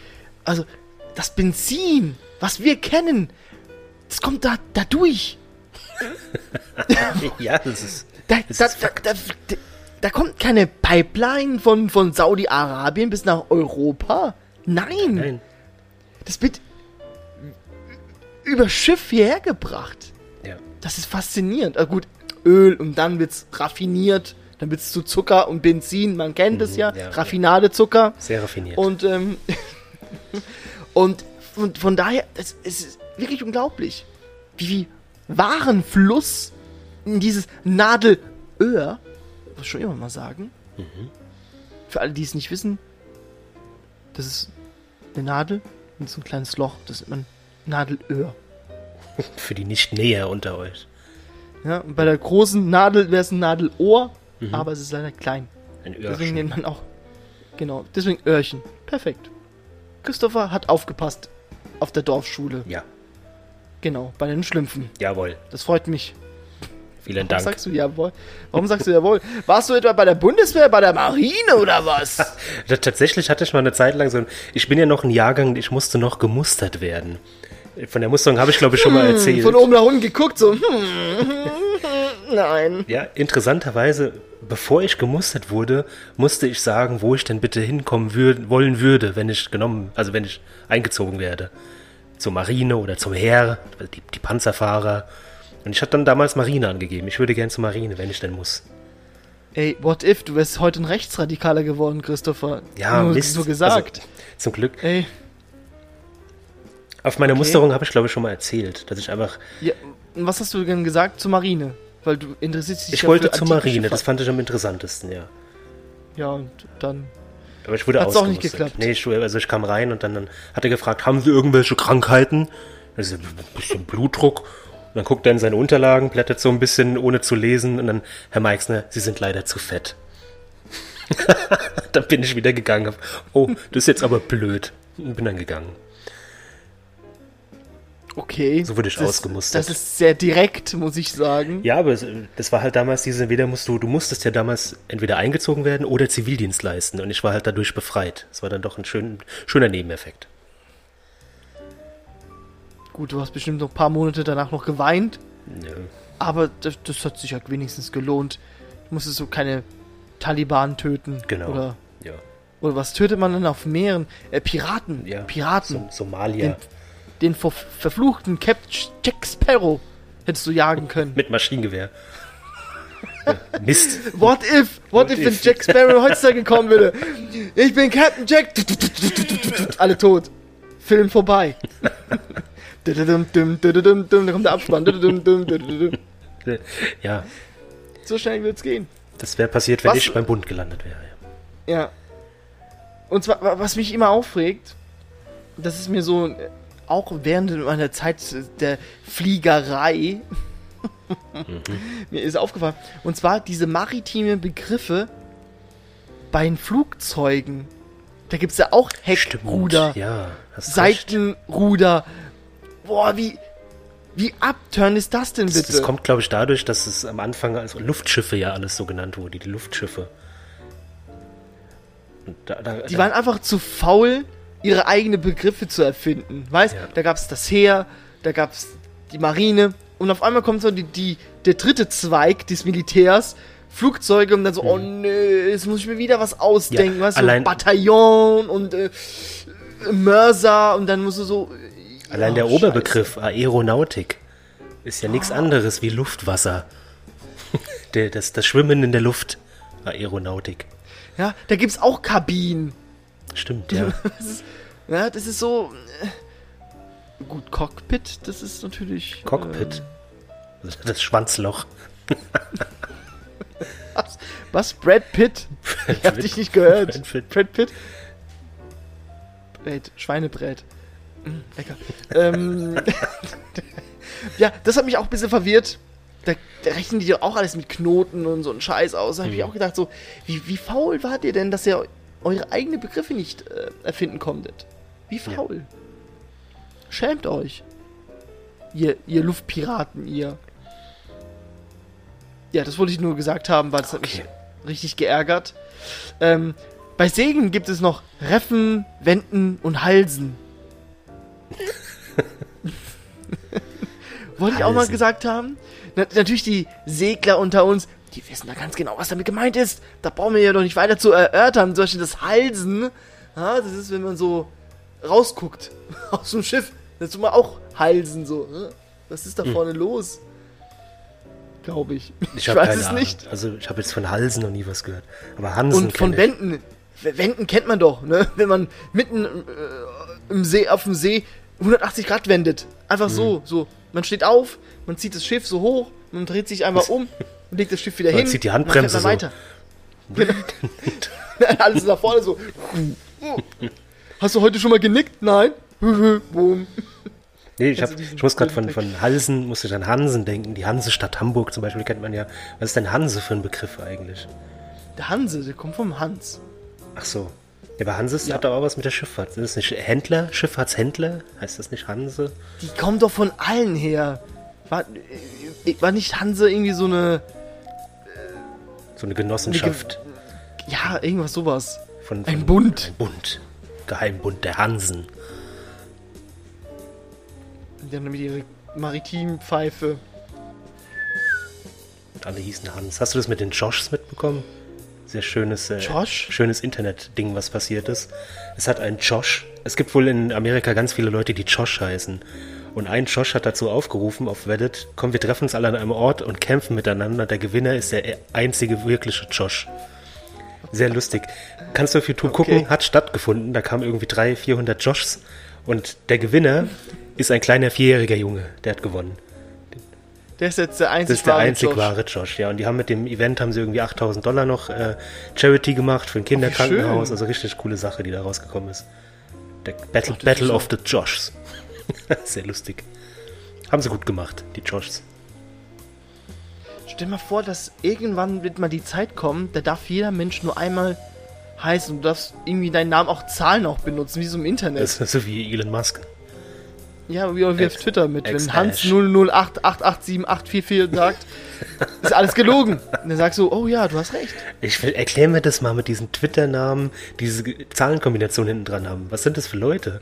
Also das Benzin, was wir kennen, das kommt da, da durch. Ja, das ist. Da, Das da, ist da, da, da, da kommt keine Pipeline von, von Saudi-Arabien bis nach Europa. Nein, Nein. Das wird über Schiff hierher gebracht. Ja. Das ist faszinierend. Also gut, Öl und dann wird's raffiniert, dann wird's zu Zucker und Benzin, man kennt es ja, ja. Raffinadezucker. Sehr raffiniert. Und, ähm, und von, von daher, es, es ist wirklich unglaublich, wie viel Warenfluss in dieses Nadelöhr, muss schon immer mal sagen, für alle, die es nicht wissen, das ist eine Nadel und so ein kleines Loch, das nennt man Nadelöhr. Für die nicht näher unter euch. Ja, bei der großen Nadel wäre es ein Nadelohr, aber es ist leider klein. Ein Deswegen Öhrchen. nennt man auch. Genau, deswegen Öhrchen. Perfekt. Christopher hat aufgepasst auf der Dorfschule. Ja, Genau, bei den Schlümpfen. jawohl. Das freut mich. Vielen Warum Dank. sagst du jawohl? Warum sagst du jawohl? Warst du etwa bei der Bundeswehr, bei der Marine oder was? Tatsächlich hatte ich mal eine Zeit lang so ein, ich bin ja noch ein Jahrgang, ich musste noch gemustert werden. Von der Musterung habe ich glaube ich schon mal erzählt. Hm, Von oben nach unten geguckt, so, hm, nein. Ja, interessanterweise, bevor ich gemustert wurde, musste ich sagen, wo ich denn bitte hinkommen würd, wollen würde, wenn ich genommen, also wenn ich eingezogen werde. Zur Marine oder zum Heer, die, die Panzerfahrer. Und ich hatte dann damals Marine angegeben. Ich würde gern zur Marine, wenn ich denn muss. Ey, what if, du wärst heute ein Rechtsradikaler geworden, Christopher. Ja, Nur Mist. so gesagt. Also, zum Glück. Ey, Auf meiner okay. Musterung habe ich glaube ich schon mal erzählt, dass ich einfach, ja, was hast du denn gesagt zur Marine? Weil du interessierst dich ich ja wollte zur Marine, das Schifffahrt. fand ich am interessantesten, ja. Ja, und dann Aber ich wurde Hat's auch nicht geklappt? Nee, ich, also ich kam rein und dann, dann hat er gefragt, haben Sie irgendwelche Krankheiten? Ich so, ein bisschen Blutdruck. Und dann guckt er in seine Unterlagen, blättert so ein bisschen, ohne zu lesen. Und dann, Herr Meixner, Sie sind leider zu fett. dann bin ich wieder gegangen. Hab, oh, das ist jetzt aber blöd. Und bin dann gegangen. Okay. So wurde ich das, ausgemustert. Das ist sehr direkt, muss ich sagen. Ja, aber das war halt damals diese, entweder musst du, du musstest ja damals entweder eingezogen werden oder Zivildienst leisten und ich war halt dadurch befreit. Das war dann doch ein schön, schöner Nebeneffekt. Gut, du hast bestimmt noch ein paar Monate danach noch geweint, Nö. aber das, das hat sich halt wenigstens gelohnt. Du musstest so keine Taliban töten. Genau. Oder, Ja. oder was tötet man denn auf Meeren? Äh, Piraten. ja. Piraten. Som Somalia. Den, den ver verfluchten Captain Jack Sparrow hättest du jagen können. Mit Maschinengewehr. Mist. What if? What, What if, if? wenn Jack Sparrow heutzutage kommen würde? Ich bin Captain Jack. Alle tot. Film vorbei. Da kommt der Abspann. Ja, So schnell wird's gehen. das wäre passiert, wenn Was- ich beim Bund gelandet wäre. Ja. Und zwar, wa- was mich immer aufregt, das ist mir so, auch während meiner Zeit der Fliegerei, mir ist aufgefallen, und zwar diese maritime Begriffe bei den Flugzeugen. Da gibt's ja auch Heckruder, Ja. Seitenruder. Boah, wie, wie abturn ist das denn bitte? Das, das kommt, glaube ich, dadurch, dass es am Anfang als Luftschiffe ja alles so genannt wurde, die Luftschiffe. Da, da, Die da, waren einfach zu faul, ihre eigenen Begriffe zu erfinden. Weißt, Ja. da gab's das Heer, da gab's die Marine und auf einmal kommt so die, die, der dritte Zweig des Militärs, Flugzeuge und dann so, oh nö, jetzt muss ich mir wieder was ausdenken, Mhm. Ja, weißt du, allein- Bataillon und äh, Mörser und dann musst du so. Äh, allein oh, der Scheiße. Oberbegriff Aeronautik ist ja nichts anderes wie Luftwasser. das, das Schwimmen in der Luft. Aeronautik. Ja, da gibt's auch Kabinen. Stimmt, ja. Das ist, ja, das ist so. Äh, gut, Cockpit, das ist natürlich. Cockpit. Das Schwanzloch. Was? Was? Brad Pitt? Ich hab dich nicht gehört. Brad Pitt. Brad Pitt? Brät, Schweinebrät. Mm, lecker. ähm, ja, das hat mich auch ein bisschen verwirrt. Da, da rechnen die doch auch alles mit Knoten und so einen Scheiß aus. Da habe ich Mhm. auch gedacht, so, wie, wie faul wart ihr denn, dass ihr eure eigenen Begriffe nicht äh, erfinden konntet? Wie faul? Schämt euch. Ihr, ihr Luftpiraten, ihr. Ja, das wollte ich nur gesagt haben, weil das hat mich Okay. richtig geärgert. Ähm, bei Segen gibt es noch Reffen, Wenden und Halsen. Wollte ich auch mal gesagt haben. Na, natürlich die Segler unter uns, die wissen da ganz genau, was damit gemeint ist. Da brauchen wir ja doch nicht weiter zu erörtern. Zum Beispiel das Halsen. Ja, das ist, wenn man so rausguckt aus dem Schiff. Das tut man auch halsen so. ne? Was ist da Hm. vorne los? Glaube ich. Ich, hab weiß es Ahnung. nicht. Also ich habe jetzt von Halsen noch nie was gehört. Aber Hansen Und von ich. Wänden. Wänden kennt man doch, ne? Wenn man mitten äh, im See, auf dem See 180 Grad wendet. Einfach Mhm. so, so. Man steht auf, man zieht das Schiff so hoch, man dreht sich einmal um und legt das Schiff wieder Man hin. zieht die und dann Handbremse fährt man weiter. Genau. Alles nach vorne so. Hast du heute schon mal genickt? Nein. Boom. Nee, ich, hab, ich muss gerade von, von Halsen, musste ich an Hansen denken. Die Hansestadt Hamburg zum Beispiel kennt man ja. Was ist denn Hanse für ein Begriff eigentlich? Der Hanse, der kommt vom Hans. Ach so. Ja, aber Hanse Ja. hat doch auch was mit der Schifffahrt. Sind das nicht Händler? Schifffahrtshändler? Heißt das nicht Hanse? Die kommen doch von allen her. War, äh, war nicht Hanse irgendwie so eine. So eine Genossenschaft Ja, irgendwas sowas. von, ein von Bund. Ein Bund. Geheimbund der Hansen. Die haben nämlich ihre Maritimpfeife. Und alle hießen Hans. Hast du das mit den Joshs mitbekommen? Sehr schönes, äh, schönes Internet-Ding, was passiert ist. Es hat ein Josh. Es gibt wohl in Amerika ganz viele Leute, die Josh heißen. Und ein Josh hat dazu aufgerufen auf Reddit, komm, wir treffen uns alle an einem Ort und kämpfen miteinander. Der Gewinner ist der einzige wirkliche Josh. Sehr lustig. Kannst du auf YouTube Okay. gucken, hat stattgefunden. Da kamen irgendwie 300, 400 Joshs. Und der Gewinner ist ein kleiner vierjähriger Junge. Der hat gewonnen. Der ist jetzt der einzig Das ist der einzig wahre Josh, ja. Und die haben mit dem Event haben sie irgendwie 8000 Dollar noch äh, Charity gemacht für ein Kinderkrankenhaus. schön. Also richtig coole Sache, die da rausgekommen ist. Der Battle, das Battle of the Joshs. Sehr lustig. Haben sie gut gemacht, die Joshs. Stell mal vor, dass irgendwann wird mal die Zeit kommen, da darf jeder Mensch nur einmal heißen. Du darfst irgendwie deinen Namen auch Zahlen auch benutzen, wie so im Internet. Das ist so wie Elon Musk. Ja, wie, wie auf Twitter mit, wenn Hans Ash. 008887844 sagt, ist alles gelogen. Und dann sagst du, oh ja, du hast recht. Ich will, erklär mir das mal mit diesen Twitter-Namen, die diese Zahlenkombination hinten dran haben. Was sind das für Leute?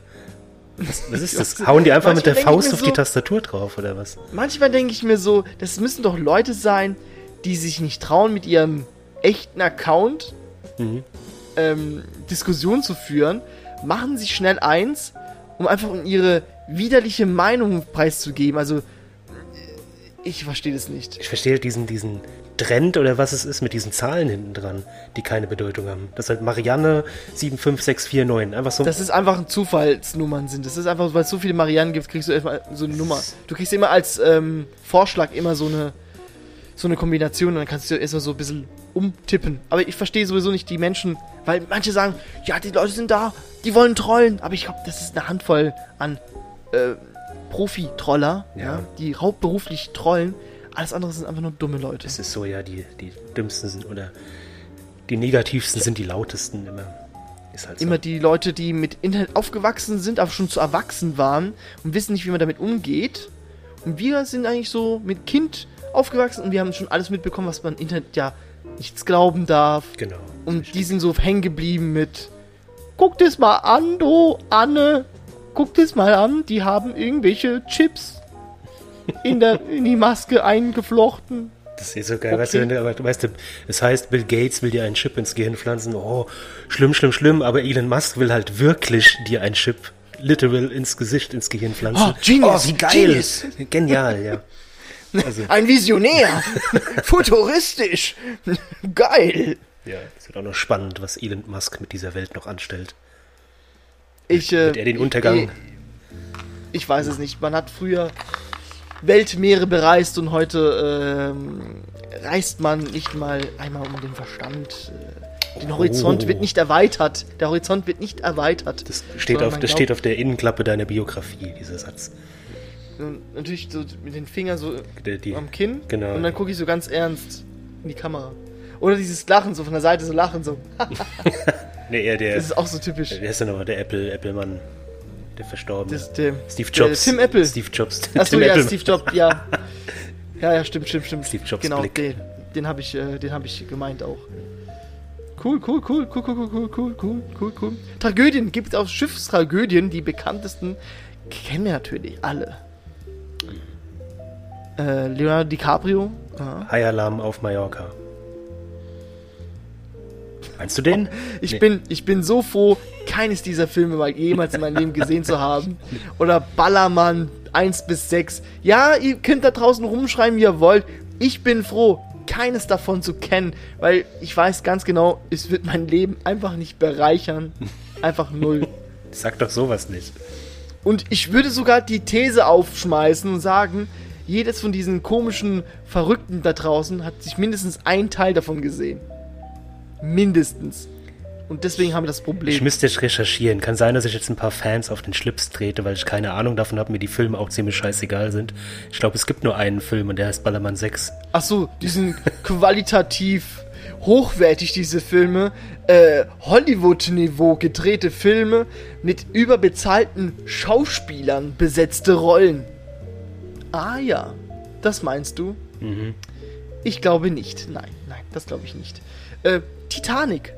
Was, was ist das? Hauen die einfach mit der Manchmal denke ich Faust auf die so- Tastatur drauf oder was? Manchmal denke ich mir so, das müssen doch Leute sein, die sich nicht trauen, mit ihrem echten Account Mhm. ähm, Diskussion zu führen, machen sich schnell eins, um einfach um ihre widerliche Meinung preiszugeben. Also, ich verstehe das nicht. Ich verstehe diesen, diesen Trend oder was es ist mit diesen Zahlen hinten dran, die keine Bedeutung haben. Das ist halt Marianne 75649. Einfach so. Das ist einfach ein Zufallsnummern sind. Das ist einfach, weil es so viele Marianen gibt, kriegst du erstmal so eine Nummer. Du kriegst immer als ähm, Vorschlag immer so eine so eine Kombination und dann kannst du erstmal so ein bisschen umtippen. Aber ich verstehe sowieso nicht die Menschen, weil manche sagen, ja, die Leute sind da, die wollen trollen. Aber ich glaube, das ist eine Handvoll an äh, Profi-Troller, ja. Ja. die hauptberuflich trollen. Alles andere sind einfach nur dumme Leute. Es ist so, ja, die, die dümmsten sind oder die negativsten sind die lautesten immer. Halt so. Immer die Leute, die mit Internet aufgewachsen sind, aber schon zu erwachsen waren und wissen nicht, wie man damit umgeht. Und wir sind eigentlich so mit Kind aufgewachsen und wir haben schon alles mitbekommen, was man im Internet ja nichts glauben darf. Genau. Und die sind so hängen geblieben mit Guck das mal an, du Anne. Guck das mal an, die haben irgendwelche Chips in, der, in die Maske eingeflochten. Das ist so geil, Okay. weißt, du, weißt du, es heißt, Bill Gates will dir einen Chip ins Gehirn pflanzen. Oh, schlimm, schlimm, schlimm, aber Elon Musk will halt wirklich dir einen Chip literal ins Gesicht, ins Gehirn pflanzen. Oh, Genius, Oh, wie geil. Genius. Genial, ja. Also, Ein Visionär! Futuristisch! Geil! ja, es wird auch noch spannend, was Elon Musk mit dieser Welt noch anstellt. Ich, äh, Wird er den Untergang? Ich, ich weiß es nicht. Man hat früher Weltmeere bereist und heute ähm, reist man nicht mal einmal um den Verstand. Äh, Den Horizont Oh. wird nicht erweitert. Der Horizont wird nicht erweitert. Das steht, auf, das glaubt- steht auf der Innenklappe deiner Biografie, dieser Satz. Und natürlich so mit den Fingern so Der, die, am Kinn. Genau. Und dann gucke ich so ganz ernst in die Kamera. Oder dieses Lachen, so von der Seite so lachen, so. nee, eher der, Das ist auch so typisch. der ist ja nochmal der Apple, Apple-Mann, der Verstorbene. Das, der, Steve der Jobs. Tim Apple. Steve Jobs. Achso, Tim ja, Apple. Steve Jobs, ja. Ja, ja, stimmt, stimmt, stimmt. Steve Jobs Genau, Blick. den, den habe ich, äh, den hab ich gemeint auch. Cool, cool, cool, cool, cool, cool, cool, cool, cool, cool, cool. Tragödien gibt es auch Schiffstragödien, die bekanntesten kennen wir natürlich alle. Äh, Leonardo DiCaprio. Ja. High Alarm auf Mallorca. Meinst du den? Ich, Nee. bin, ich bin so froh, keines dieser Filme mal jemals in meinem Leben gesehen zu haben. Oder Ballermann 1 bis 6. Ja, ihr könnt da draußen rumschreiben, wie ihr wollt. Ich bin froh, keines davon zu kennen, weil ich weiß ganz genau, es wird mein Leben einfach nicht bereichern. Einfach null. Sag doch sowas nicht. Und ich würde sogar die These aufschmeißen und sagen, jedes von diesen komischen Verrückten da draußen hat sich mindestens ein Teil davon gesehen. Mindestens. Und deswegen haben wir das Ich Problem. müsste jetzt recherchieren. Kann sein, dass ich jetzt ein paar Fans auf den Schlips trete, weil ich keine Ahnung davon habe, mir die Filme auch ziemlich scheißegal sind. Ich glaube, es gibt nur einen Film und der heißt Ballermann 6. Ach so, die sind qualitativ hochwertig, diese Filme. Äh, Hollywood-Niveau gedrehte Filme mit überbezahlten Schauspielern besetzte Rollen. Ah ja, das meinst du? Mhm. Ich glaube nicht. Nein, nein, das glaube ich nicht. Äh, Titanic.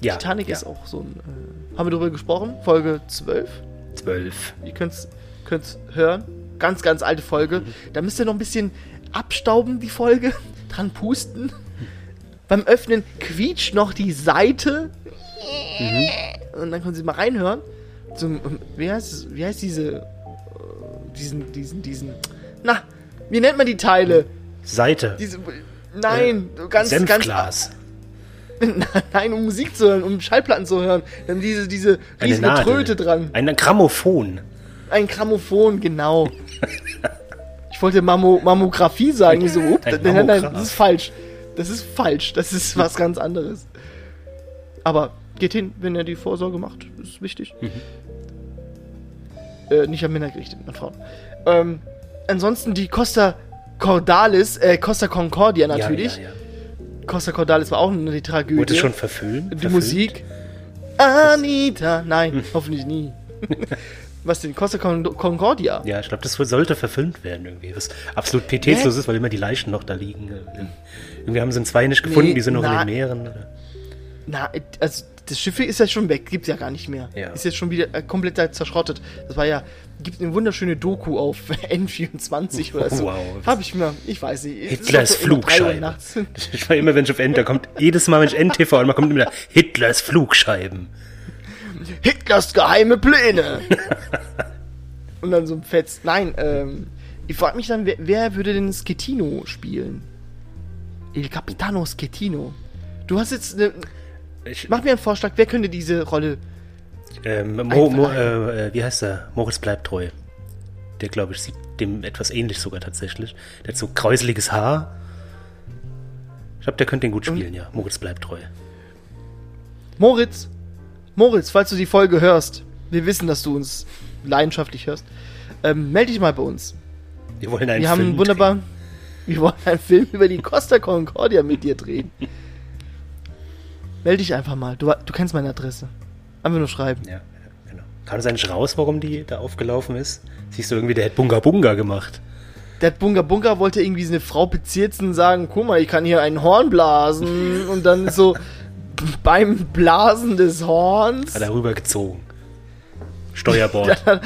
Ja. Titanic ja. ist auch so ein. Äh, haben wir darüber gesprochen? Folge 12. 12. Ihr könnt's, könnt's hören. Ganz, ganz alte Folge. Da müsst ihr noch ein bisschen abstauben, die Folge. Dran pusten. Beim Öffnen quietscht noch die Seite. Und dann können Sie mal reinhören. Zum, wie, heißt es, wie heißt diese. Äh, Diesen, diesen, diesen. Na, wie nennt man die Teile? Seite. Diese. Nein, ganz, ganz. Senfglas. Nein, um Musik zu hören, um Schallplatten zu hören. Dann diese, diese riesige. Tröte dran. Ein Grammophon. Ein Grammophon, genau. Ich wollte Mammo Mammographie sagen. Ich so, up, Ein nein, nein, nein, das ist falsch. Das ist falsch. Das ist was ganz anderes. Aber geht hin, wenn er die Vorsorge macht. Das ist wichtig. Mhm. Äh, nicht an Männer gerichtet, an Frauen. Ähm, ansonsten die Costa Cordalis, äh, Costa Concordia natürlich. Ja, ja, ja. Costa Cordalis war auch eine Tragödie. Wurde schon verfilmt? Die Verfilmt? Musik. Anita. Nein, hoffentlich nie. Was denn? Costa Con Concordia? Ja, ich glaube, das sollte verfilmt werden irgendwie. Was absolut pietätslos ist, weil immer die Leichen noch da liegen. Irgendwie haben sie zwei nicht gefunden, Nee, die sind noch na- in den Meeren. Na, also das Schiff ist ja schon weg, gibt's ja gar nicht mehr. Ja. Ist jetzt schon wieder äh, komplett da zerschrottet. Das war ja, gibt eine wunderschöne Doku auf N24 oder so. Wow. Hab ich mir, ich weiß nicht. Hitlers doch so immer drei Uhr Flugscheibe. nachts. Ich war immer, wenn ich auf Enter kommt, jedes Mal, wenn ich NTV und man kommt immer Hitlers Flugscheiben. Hitlers geheime Pläne. Und dann so ein Fetz. Nein, ähm, ich frage mich dann, wer, wer würde denn Schettino spielen? Il Capitano Schettino. Du hast jetzt eine, Ich, Mach mir einen Vorschlag, wer könnte diese Rolle. ähm, Mo, Mo, äh, äh, wie heißt er? Moritz bleibt treu. Der, glaube ich, sieht dem etwas ähnlich sogar tatsächlich. Der hat so kräuseliges Haar. Ich glaube, der könnte den gut spielen, ja. Moritz bleibt treu. Moritz, Moritz, falls du die Folge hörst, wir wissen, dass du uns leidenschaftlich hörst, ähm, melde dich mal bei uns. Wir wollen einen Wir haben Film einen wunderbaren. Wir wollen einen Film über die Costa Concordia mit dir drehen. Melde dich einfach mal. Du, du kennst meine Adresse. Einfach nur schreiben. Ja, genau. Kam es eigentlich raus, warum die da aufgelaufen ist? Siehst du irgendwie, der hat Bunga Bunga gemacht. Der Bunga Bunga wollte irgendwie so eine Frau bezirzen und sagen, guck mal, ich kann hier ein Horn blasen. Und dann so beim Blasen des Horns. Hat er rübergezogen. Steuerbord. Dann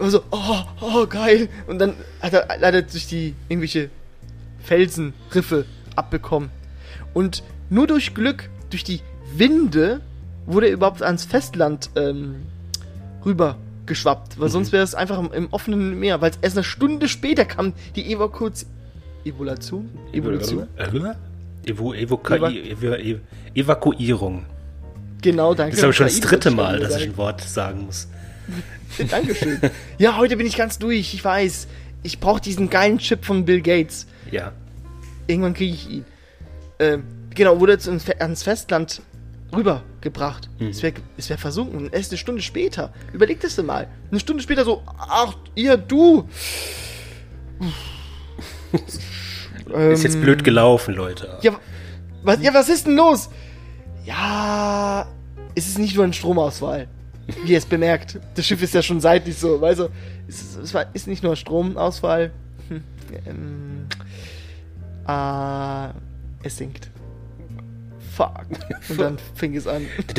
so, oh, oh, geil. Und dann hat er leider durch die irgendwelche Felsenriffe abbekommen. Und nur durch Glück, durch die Winde, wurde er überhaupt ans Festland ähm, rüber geschwappt. Weil sonst wäre es einfach im, im offenen Meer. Weil erst eine Stunde später kam die Evakuation. Evolution? Evolution? Evo, Evoka, Eva- Evo, Evo, Evakuierung. Genau, danke. Das ist aber schon das dritte Mal, dass ich ein Wort sagen muss. Dankeschön. ja, heute bin ich ganz durch. Ich weiß. Ich brauche diesen geilen Chip von Bill Gates. Ja. Irgendwann kriege ich ihn. Ähm, genau, wurde jetzt ans Festland rübergebracht. Es wäre es wär versunken. Erst eine Stunde später. Überleg das dir mal. Eine Stunde später so, ach, ihr, du. Ist jetzt blöd gelaufen, Leute. Ja, was, ja, was ist denn los? Ja, es ist nicht nur ein Stromausfall. Wie ihr es bemerkt. Das Schiff ist ja schon seitlich so, weißt du? Es ist, es war, ist nicht nur ein Stromausfall. Hm, ähm, äh, es sinkt. Fuck. Und dann fing es an.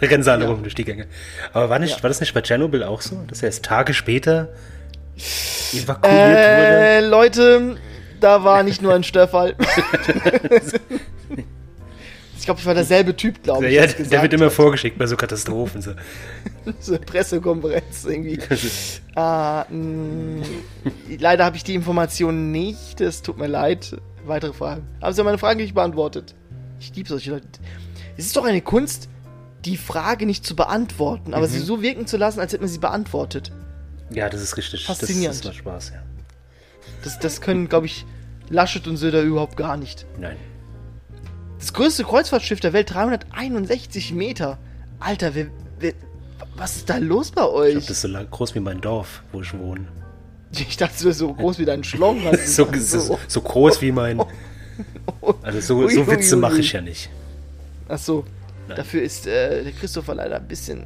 Rennen sie alle Ja. rum durch die Gänge. Aber war, nicht, Ja. war das nicht bei Tschernobyl auch so? Dass er erst Tage später evakuiert wurde? Äh, Leute, da war nicht nur ein Störfall. ich glaube, ich war derselbe Typ, glaube ich. Ja, der wird immer hat. vorgeschickt bei so Katastrophen. So. so eine Pressekonferenz irgendwie. ah, mh, leider habe ich die Information nicht. Es tut mir leid. Weitere Fragen. Haben Sie meine Frage nicht beantwortet? Ich liebe solche Leute. Es ist doch eine Kunst, die Frage nicht zu beantworten, aber sie so wirken zu lassen, als hätte man sie beantwortet. Ja, das ist richtig. Faszinierend. Das, das macht Spaß, ja. Das, das können, glaube ich, Laschet und Söder überhaupt gar nicht. Nein. Das größte Kreuzfahrtschiff der Welt, 361 Meter. Alter, wer, wer, was ist da los bei Ich glaube, euch? das ist so lang, groß wie mein Dorf, wo ich wohne. Ich dachte, du so groß wie dein Schlong. So, so, so groß wie mein. Also so, so Witze mache ich ja nicht. Ach so. Nein. Dafür ist äh, der Christopher leider ein bisschen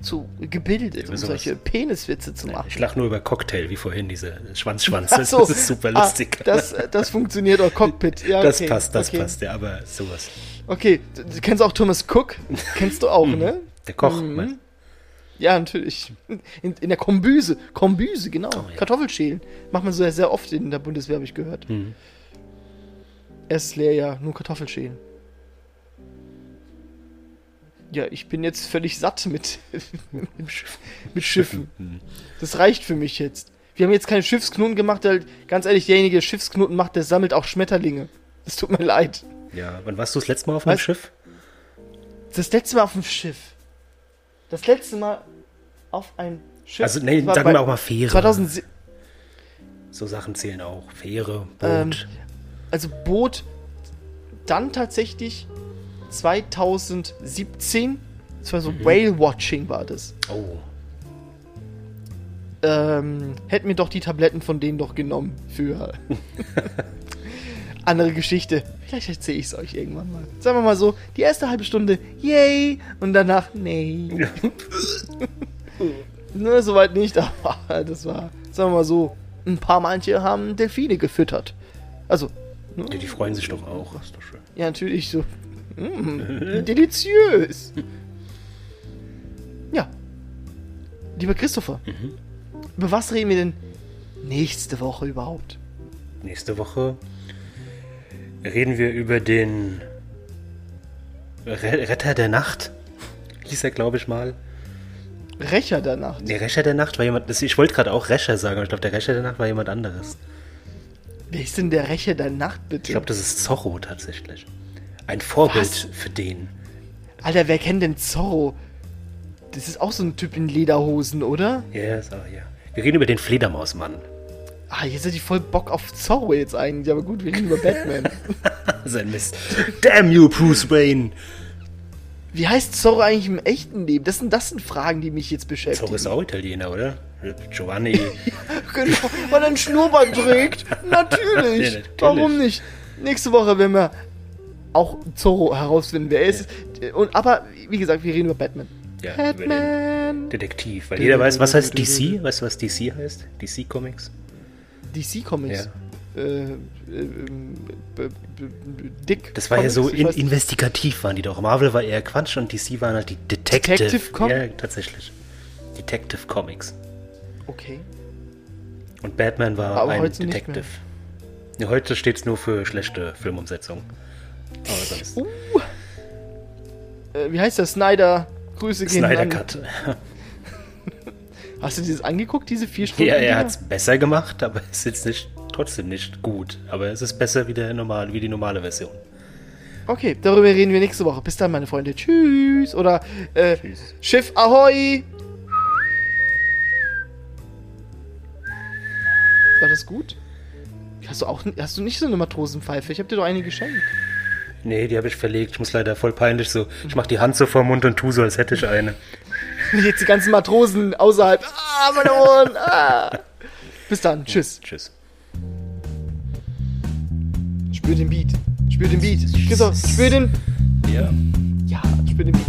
zu gebildet, um solche Peniswitze zu machen. Ich lache nur über Cocktail, wie vorhin, diese Schwanzschwanz. Das, so. das ist super Ah, lustig. das, das funktioniert auch Cockpit. Ja, das okay. passt, das okay. passt, ja, aber sowas. Okay, du, du kennst auch Thomas Cook? Kennst du auch, ne? Der Koch, Mhm. mein- Ja, natürlich. In, in der Kombüse. Kombüse, genau. Oh, ja. Kartoffelschälen. Macht man so sehr, sehr oft in der Bundeswehr, habe ich gehört. Mhm. Erstes Lehrjahr, nur Kartoffelschälen. Ja, ich bin jetzt völlig satt mit, mit, Schiff, mit Schiffen. Mhm. Das reicht für mich jetzt. Wir haben jetzt keine Schiffsknoten gemacht, weil, ganz ehrlich, derjenige, der Schiffsknoten macht, der sammelt auch Schmetterlinge. Das tut mir leid. Ja, wann warst du das letzte Mal auf einem Was? Schiff? Das letzte Mal auf dem Schiff. Das letzte Mal auf ein Schiff. Also, nee, sagen wir auch mal Fähre. 2000, So Sachen zählen auch. Fähre, Boot. Ähm, also Boot, dann tatsächlich 2017, das war so Mhm. Whale-Watching war das. oh, Ähm, hätten wir doch die Tabletten von denen doch genommen für andere Geschichte. Vielleicht erzähle ich es euch irgendwann mal. Sagen wir mal so, die erste halbe Stunde, yay, und danach, nee. Ne, soweit nicht, aber das war, sagen wir mal so, ein paar manche haben Delfine gefüttert. Also, ne? Ja, die freuen sich doch auch. Ist doch schön. ja, natürlich so. Mm, deliziös. Ja. Lieber Christopher, über was reden wir denn nächste Woche überhaupt? Nächste Woche reden wir über den Re Retter der Nacht. Hieß er, glaube ich mal. Rächer der Nacht. Der Rächer der Nacht war jemand. Das, ich wollte gerade auch Rächer sagen, aber ich glaube, der Rächer der Nacht war jemand anderes. Wer ist denn der Rächer der Nacht, bitte? Ich glaube, das ist Zorro tatsächlich. Ein Vorbild Was? für den. Alter, wer kennt denn Zorro? Das ist auch so ein Typ in Lederhosen, oder? Ja, so, ja. Wir reden über den Fledermausmann. Ah, jetzt hätte ich voll Bock auf Zorro jetzt eigentlich. Aber gut, wir reden über Batman. Sein Mist. Damn you, Bruce Wayne! Wie heißt Zorro eigentlich im echten Leben? Das sind, das sind Fragen, die mich jetzt beschäftigen. Zorro ist auch Italiener, oder? Giovanni. Genau, weil er einen Schnurrbart trägt. Natürlich. Ja, natürlich. Warum nicht? Nächste Woche werden wir auch Zorro herausfinden, wer er ist. Und, aber, wie gesagt, wir reden über Batman. Ja, über Batman. Detektiv. Weil jeder weiß, was heißt DC? Weißt du, was DC heißt? DC Comics? DC Comics. Äh, äh, b- b- Dick. Das war ja Comics, so ich in, investigativ waren die doch. Marvel war eher Quatsch und DC waren halt die Detective. Detective Com- Ja, tatsächlich. Detective Comics. Okay. Und Batman war Aber ein Detective. Ja, heute steht es nur für schlechte Filmumsetzung. Aber sonst. Uh. Äh, wie heißt der? Snyder. Grüße gehen Snyder an- Cut. Hast du dir das angeguckt, diese vier Stunden? Ja, er hat es besser gemacht, aber es ist jetzt nicht, trotzdem nicht gut. Aber es ist besser wie, der normal, wie die normale Version. Okay, darüber reden wir nächste Woche. Bis dann, meine Freunde. Tschüss. Oder äh, Tschüss. Schiff Ahoi. War das gut? Hast du auch hast du nicht so eine Matrosenpfeife? Ich habe dir doch eine geschenkt. Nee, die habe ich verlegt. Ich muss leider voll peinlich so. Ich mache die Hand so vor Mund und tu so, als hätte ich eine. Jetzt die ganzen Matrosen außerhalb. Ah, meine Ohren. Ah. Bis dann. Tschüss. Tschüss. Spür den Beat. Spür den Beat. Christoph, spür den. Ja. Ja, spür den Beat.